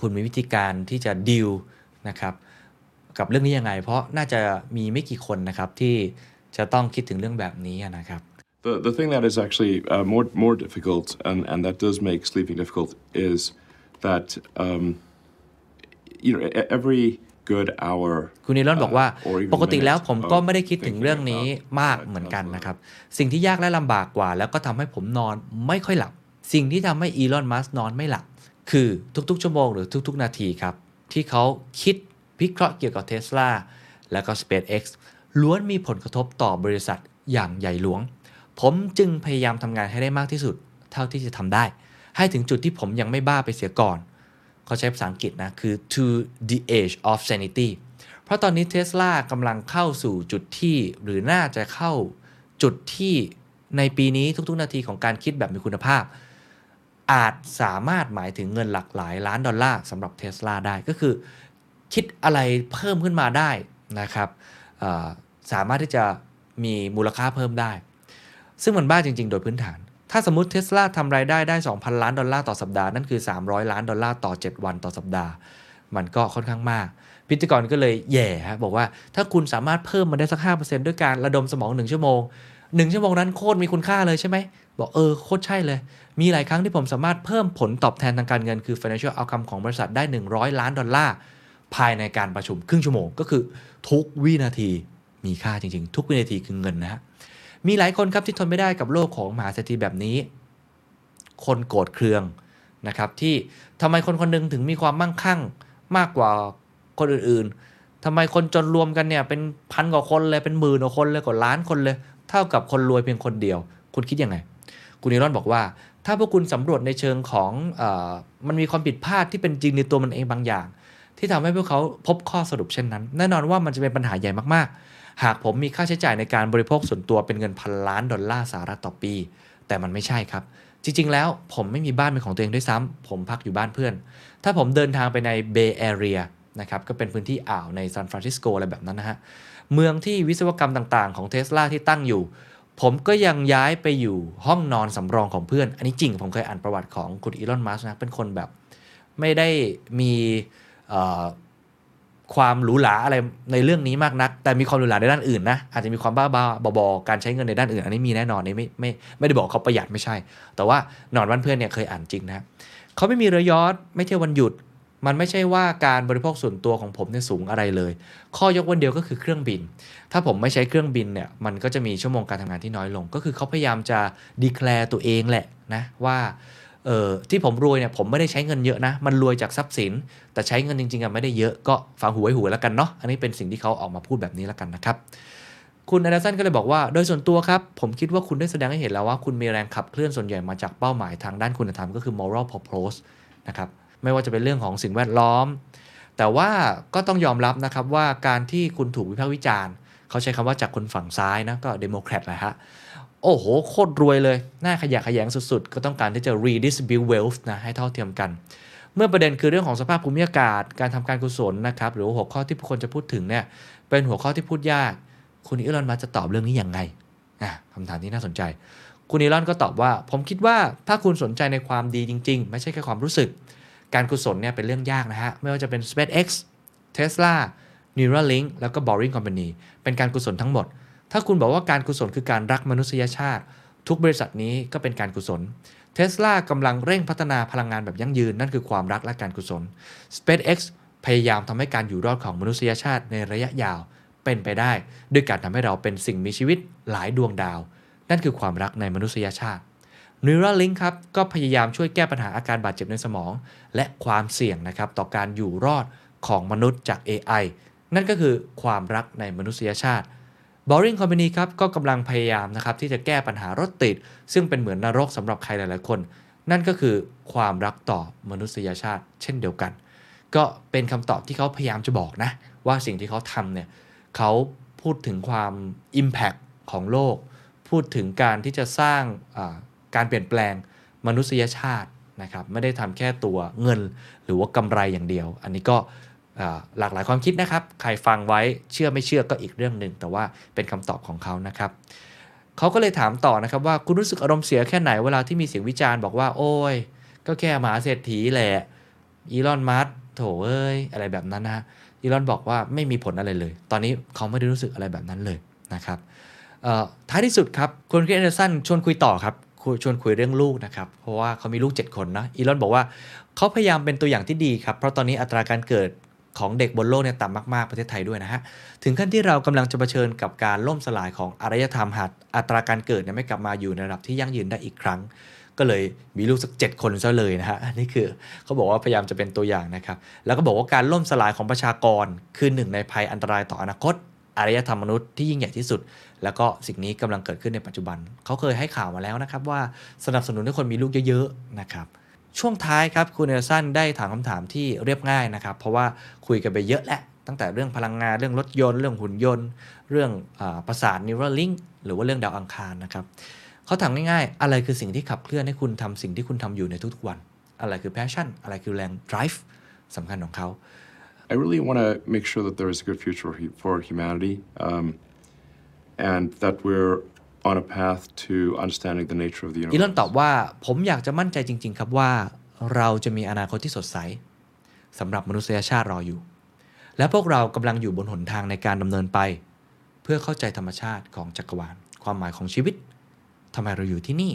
คุณมีวิธีการที่จะดีลนะครับกับเรื่องนี้ยังไง เพราะน่าจะมีไม่กี่คนนะครับที่จะต้องคิดถึงเรื่องแบบนี้นะครับ The, the thing that is actually uh, more more difficult, and, and that does make sleeping difficult, is that um, you know every good hour. คุณนิรอนบอกว่า uh, or even ปกติแล้ว minute ผมก็ of ไม่ได้คิดถึง thinking เรื่องนี้ about มาก that เหมือนกัน Tesla นะครับ สิ่งที่ยากและลำบากกว่า แล้วก็ทำให้ผมนอนไม่ค่อยหลับ สิ่งที่ทำให้อีลอนมัสนอนไม่หลับ คือทุกๆ ชั่วโมงหรือทุกๆ นาทีครับ ที่เขาคิดวิเคราะห์เกี่ยวกับเท sla แล้วก็ SpaceX ล้วนมีผลกระทบต่อบริษัทอย่างใหญ่หลวง ผมจึงพยายามทำงานให้ได้มากที่สุด เท่าที่จะทำได้ ให้ถึงจุดที่ผมยังไม่บ้าไปเสียก่อน เขาใช้ภาษาอังกฤษนะ คือ to the age of sanity เพราะตอนนี้เท sla กำลังเข้าสู่จุดที่หรือน่าจะเข้าจุดที่ในปีนี้ทุกๆ นาทีของการคิดแบบมีคุณภาพ อาจสามารถหมายถึงเงินหลักหลายล้านดอลลาร์สำหรับเท sla ได้ก็คือ คิดอะไรเพิ่มขึ้นมาได้นะครับสามารถที่จะมีมูลค่าเพิ่มได้ ซึ่งมันบ้าจริง ๆ โดยพื้นฐาน ถ้าสมมติ Tesla ทำรายได้ได้ 2,000 ล้านดอลลาร์ต่อสัปดาห์นั่นคือ 300 ล้านดอลลาร์ต่อ 7 วันต่อสัปดาห์ มันก็ค่อนข้างมาก พิธีกรก็เลยแหย่ฮะบอกว่าถ้าคุณสามารถเพิ่มมันได้สัก 5%ด้วยการระดมสมอง 1 ชั่วโมง 1 ชั่วโมงนั้นโคตรมีคุณค่าเลยใช่ไหมบอกเออโคตรใช่เลย มีหลายครั้งที่ผมสามารถเพิ่มผลตอบแทนทางการเงินคือ financial outcome ของบริษัทได้ 100 ล้านดอลลาร์ภายในการประชุมครึ่งชั่วโมงก็คือทุกวินาทีมีค่าจริง ๆ ทุกวินาทีคือเงินนะฮะ มีหลายคนครับที่ทนไม่ได้กับโลกของมหาเศรษฐีแบบนี้ คนโกรธเคืองนะครับที่ทำไมคนคนหนึงถึงมีความมั่งคั่งมากกว่าคนอื่นๆทำไมคนจนรวมกันเนี่ยเป็นพันกว่าคนเลยเป็นหมื่นกว่าคนเลยกว่าล้านคนเลย เท่ากับคนรวยเพียงคนเดียว คุณคิดยังไง คุณนิรอนบอกว่า ถ้าพวกคุณสำรวจในเชิงของอมันมีความผิดพลาดที่เป็นจริงในตัวมันเองบางอย่าง ที่ทำให้พวกเขาพบข้อสรุปเช่นนั้น แน่นอนว่ามันจะเป็นปัญหาใหญ่มากๆ หากผมมีค่าใช้จ่ายในการบริโภคส่วนตัวเป็นเงินพันล้านดอลลาร์สหรัฐต่อปี แต่มันไม่ใช่ครับ จริง ๆ แล้วผมไม่มีบ้านเป็นของตัวเองด้วยซ้ำผมพักอยู่บ้านเพื่อน ถ้าผมเดินทางไปใน Bay Area นะครับก็เป็นพื้นที่อ่าวในซานฟรานซิสโกอะไรแบบนั้นนะฮะ เมืองที่วิศวกรรมต่างๆ ของเทสลาที่ตั้งอยู่ ผมก็ยังย้ายไปอยู่ห้องนอนสำรองของเพื่อน อันนี้จริงผมเคยอ่านประวัติของคุณอีลอน มัสก์นะเป็นคนแบบ ไม่ได้มี ความหรูหราอะไรในเรื่องนี้มากนัก แต่มีความหรูหราในด้านอื่นนะอาจจะมีความบ้าบ้าๆบอๆการใช้เงินในด้านอื่น อันนี้มีแน่นอนนี่ไม่ไม่ไม่ได้บอกเขาประหยัดไม่ใช่ แต่ว่านอนบ้านเพื่อนเนี่ยเคยอ่านจริงนะเขาไม่มีเรือยอทไม่เที่ยววันหยุด มันไม่ใช่ว่าการบริโภคส่วนตัวของผมเนี่ยสูงอะไรเลย ข้อยกเว้นเดียวก็คือเครื่องบิน ถ้าผมไม่ใช้เครื่องบินเนี่ยมันก็จะมีชั่วโมงการทำงานที่น้อยลง ก็คือเขาพยายามจะดีแคลร์ตัวเองแหละนะว่า เออที่ผมรวยเนี่ยผมไม่ได้ใช้เงินเยอะนะ มันรวยจากทรัพย์สิน แต่ใช้เงินจริงๆอะไม่ได้เยอะก็ฟังหูไว้หูแล้วกันเนาะอันนี้เป็นสิ่งที่เขาออกมาพูดแบบนี้แล้วกันนะครับ คุณอเดสันก็เลยบอกว่า โดยส่วนตัวครับ ผมคิดว่าคุณได้แสดงให้เห็นแล้วว่าคุณมีแรงขับเคลื่อนส่วนใหญ่มาจากเป้าหมายทางด้านคุณธรรมก็คือ moral purpose นะครับไม่ว่าจะเป็นเรื่องของสิ่งแวดล้อม แต่ว่าก็ต้องยอมรับนะครับว่าการที่คุณถูกวิพากษ์วิจารณ์ เขาใช้คำว่าจากคนฝั่งซ้ายนะก็เดโมแครตแหละฮะ โอ้โห โคตรรวยเลยน่าขยะขยงสุดๆ ก็ต้องการที่จะ redistribute wealth นะ ให้เท่าเทียมกัน เมื่อประเด็นคือเรื่องของสภาพภูมิอากาศ การทำการกุศลนะครับ หรือหัวข้อที่ผู้คนจะพูดถึงเนี่ย เป็นหัวข้อที่พูดยาก คุณอีลอนมัสก์จะตอบเรื่องนี้ยังไงอะคำถามที่น่าสนใจ คุณอีลอนก็ตอบว่า ผมคิดว่าถ้าคุณสนใจในความดีจริง ๆ ไม่ใช่แค่ความรู้สึก การกุศลเนี่ยเป็นเรื่องยากนะฮะ ไม่ว่าจะเป็น SpaceX Tesla Neuralink แล้วก็ Boring Company เป็นการกุศลทั้งหมด ถ้าคุณบอกว่าการกุศลคือการรักมนุษยชาติ ทุกบริษัทนี้ก็เป็นการกุศล Tesla กำลังเร่งพัฒนาพลังงานแบบยั่งยืน นั่นคือความรักและการกุศล SpaceX พยายามทำให้การอยู่รอดของมนุษยชาติในระยะยาวเป็นไปได้ ด้วยการทำให้เราเป็นสิ่งมีชีวิตหลายดวงดาว นั่นคือความรักในมนุษยชาติ Neuralink ครับก็พยายามช่วยแก้ปัญหาอาการบาดเจ็บในสมอง และความเสี่ยงนะครับต่อการอยู่รอดของมนุษย์จาก AI นั่นก็คือความรักในมนุษยชาติ Boring Company ครับก็กำลังพยายามนะครับที่จะแก้ปัญหารถติด ซึ่งเป็นเหมือนนรกสำหรับใครหลาย ๆ คน นั่นก็คือความรักต่อมนุษยชาติเช่นเดียวกัน ก็เป็นคำตอบที่เขาพยายามจะบอกนะ ว่าสิ่งที่เขาทำเนี่ยเขาพูดถึงความ Impact ของโลก พูดถึงการที่จะสร้างการเปลี่ยนแปลงมนุษยชาตินะครับไม่ได้ทำแค่ตัวเงินหรือว่ากำไรอย่างเดียว อันนี้ก็ หลากหลายความคิดนะครับ ใครฟังไว้เชื่อไม่เชื่อก็อีกเรื่องหนึ่งแต่ว่าเป็นคำตอบของเขานะครับเขาก็เลยถามต่อนะครับว่าคุณรู้สึกอารมณ์เสียแค่ไหนเวลาที่มีเสียงวิจารณ์บอกว่าโอ้ย ก็แค่มหาเศรษฐีแหละอีลอนมัสโถเอ้ยอะไรแบบนั้นนะอีลอนบอกว่าไม่มีผลอะไรเลย ตอนนี้เขาไม่ได้รู้สึกอะไรแบบนั้นเลยนะครับท้ายที่สุดครับคุณคริส แอนเดอร์สันชวนคุยต่อครับชวนคุยเรื่องลูกนะครับ เพราะว่าเขามีลูก 7 คนนะอีลอนบอกว่าเขาพยายามเป็นตัวอย่างที่ดีครับ เพราะตอนนี้อัตราการเกิด ของเด็กบนโลกเนี่ยต่ำมากๆประเทศไทยด้วยนะฮะ ถึงขั้นที่เรากำลังจะเผชิญกับการล่มสลายของอารยธรรมหากอัตราการเกิดเนี่ยไม่กลับมาอยู่ในระดับที่ยั่งยืนได้อีกครั้ง ก็เลยมีลูกสัก 7 คนซะเลยนะฮะนี่คือเขาบอกว่าพยายามจะเป็นตัวอย่างนะครับ แล้วก็บอกว่าการล่มสลายของประชากร คือหนึ่งในภัยอันตรายต่ออนาคตอารยธรรมมนุษย์ที่ยิ่งใหญ่ที่สุด แล้วก็สิ่งนี้กำลังเกิดขึ้นในปัจจุบัน เขาเคยให้ข่าวมาแล้วนะครับว่าสนับสนุนให้คนมีลูกเยอะๆนะครับ ช่วงท้ายครับคุณเนลสันได้ถามคำถามที่เรียบง่ายนะครับ เพราะว่าคุยกันไปเยอะแหละตั้งแต่เรื่องพลังงานเรื่องรถยนต์ เรื่องหุ่นยนต์ เรื่องอประสาทนิวรลิงหรือว่าเรื่องดาวอังคารนะครับเขาถามง่ายๆ อะไรคือสิ่งที่ขับเคลื่อนให้คุณทำสิ่งที่คุณทำอยู่ในทุกๆวัน อะไรคือ passion อะไรคือแรง drive สำคัญของเขา I really want to make sure that there is a good future for humanity um, and that we're on a path to understanding the nature of the universe. อีลอนตอบว่าผมอยากจะมั่นใจจริง ๆ ครับว่าเราจะมีอนาคตที่สดใสสำหรับมนุษยชาติรออยู่ และพวกเรากำลังอยู่บนหนทางในการดำเนินไป เพื่อเข้าใจธรรมชาติของจักรวาล ความหมายของชีวิตทำไมเราอยู่ที่นี่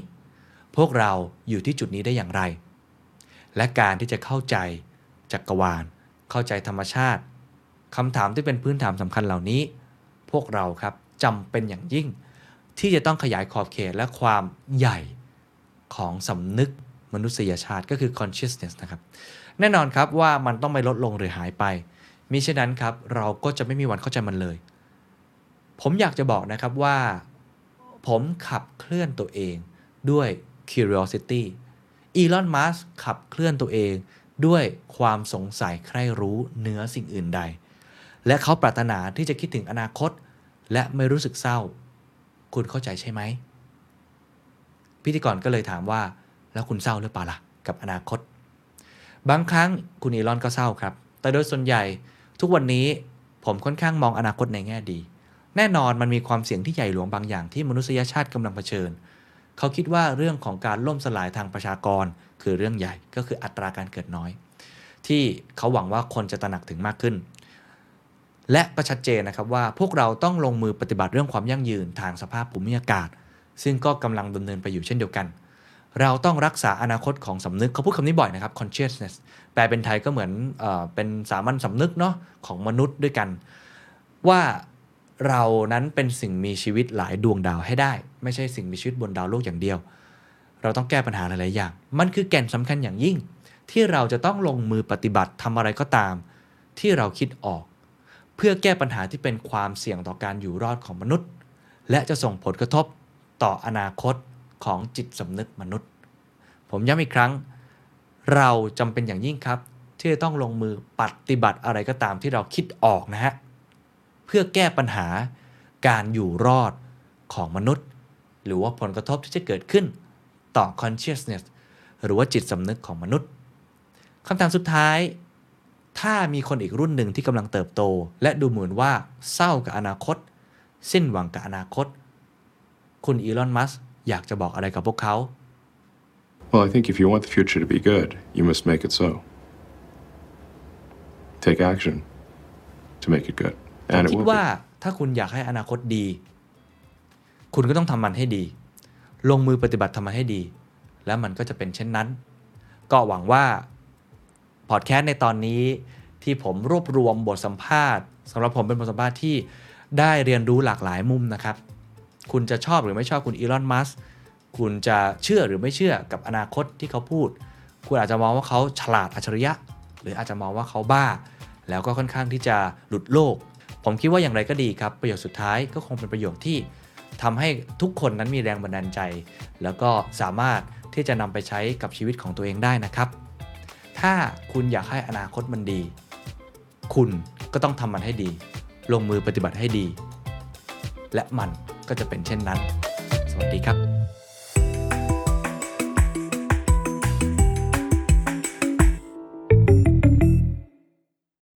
พวกเราอยู่ที่จุดนี้ได้อย่างไร และการที่จะเข้าใจจักรวาล เข้าใจธรรมชาติคำถามที่เป็นพื้นฐานสำคัญเหล่านี้ พวกเราครับจำเป็นอย่างยิ่ง ที่จะต้องขยายขอบเขตและความใหญ่ของสำนึกมนุษยชาติก็คือ consciousness นะครับ แน่นอนครับว่ามันต้องไม่ลดลงหรือหายไป มิฉะนั้นครับเราก็จะไม่มีวันเข้าใจมันเลย ผมอยากจะบอกนะครับว่า ผมขับเคลื่อนตัวเองด้วย curiosity อีลอนมัสขับเคลื่อนตัวเองด้วยความสงสัยใคร่รู้เนื้อสิ่งอื่นใด และเขาปรารถนาที่จะคิดถึงอนาคต และไม่รู้สึกเศร้า คุณเข้าใจใช่ไหม พิธีกรก็เลยถามว่า แล้วคุณเศร้าหรือเปล่าล่ะ กับอนาคต บางครั้งคุณอีลอนก็เศร้าครับ แต่โดยส่วนใหญ่ทุกวันนี้ผมค่อนข้างมองอนาคตในแง่ดี แน่นอนมันมีความเสี่ยงที่ใหญ่หลวงบางอย่างที่มนุษยชาติกำลังเผชิญ เขาคิดว่าเรื่องของการล่มสลายทางประชากร คือเรื่องใหญ่ก็คืออัตราการเกิดน้อย ที่เขาหวังว่าคนจะตระหนักถึงมากขึ้น และก็ชัดเจนนะครับว่าพวกเราต้องลงมือปฏิบัติเรื่องความยั่งยืนทางสภาพภูมิอากาศ ซึ่งก็กำลังดำเนินไปอยู่เช่นเดียวกัน เราต้องรักษาอนาคตของสำนึกเขาพูดคำนี้บ่อยนะครับ consciousness แปลเป็นไทยก็เหมือนเอเป็นสามัญสำนึกเนาะของมนุษย์ด้วยกัน ว่าเรานั้นเป็นสิ่งมีชีวิตหลายดวงดาวให้ได้ ไม่ใช่สิ่งมีชีวิตบนดาวโลกอย่างเดียว เราต้องแก้ปัญหาหลายๆอย่าง มันคือแก่นสำคัญอย่างยิ่ง ที่เราจะต้องลงมือปฏิบัติทำอะไรก็ตาม ที่เราคิดออก เพื่อแก้ปัญหาที่เป็นความเสี่ยงต่อการอยู่รอดของมนุษย์ และจะส่งผลกระทบต่ออนาคตของจิตสำนึกมนุษย์ ผมย้ำอีกครั้ง เราจำเป็นอย่างยิ่งครับ ที่จะต้องลงมือปฏิบัติอะไรก็ตามที่เราคิดออกนะฮะเพื่อแก้ปัญหาการอยู่รอดของมนุษย์ หรือว่าผลกระทบที่จะเกิดขึ้นต่อ consciousness หรือว่าจิตสำนึกของมนุษย์คำถามสุดท้าย ถ้ามีคนอีกรุ่นหนึ่งที่กำลังเติบโต และดูเหมือนว่าเศร้ากับอนาคต สิ้นหวังกับอนาคต คุณอีลอน มัสอยากจะบอกอะไรกับพวกเขา Well, I think if you want the future to be good, you must make it so. take action to make it good. ผม And it คิด will ว่า be. ถ้าคุณอยากให้อนาคตดี คุณก็ต้องทำมันให้ดี ลงมือปฏิบัติทำมันให้ดี แล้วมันก็จะเป็นเช่นนั้น ก็หวังว่า พอดแคสต์ในตอนนี้ที่ผมรวบรวมบทสัมภาษณ์สำหรับผมเป็นบทสัมภาษณ์ที่ได้เรียนรู้หลากหลายมุมนะครับ คุณจะชอบหรือไม่ชอบคุณอีลอนมัสคุณจะเชื่อหรือไม่เชื่อกับอนาคตที่เขาพูด คุณอาจจะมองว่าเขาฉลาดอัจฉริยะ หรืออาจจะมองว่าเขาบ้า แล้วก็ค่อนข้างที่จะหลุดโลก ผมคิดว่าอย่างไรก็ดีครับ ประโยชน์สุดท้ายก็คงเป็นประโยชน์ที่ทำให้ทุกคนนั้นมีแรงบันดาลใจ แล้วก็สามารถที่จะนำไปใช้กับชีวิตของตัวเองได้นะครับ ถ้าคุณอยากให้อนาคตมันดี คุณก็ต้องทำมันให้ดี ลงมือปฏิบัติให้ดี และมันก็จะเป็นเช่นนั้น สวัสดีครับ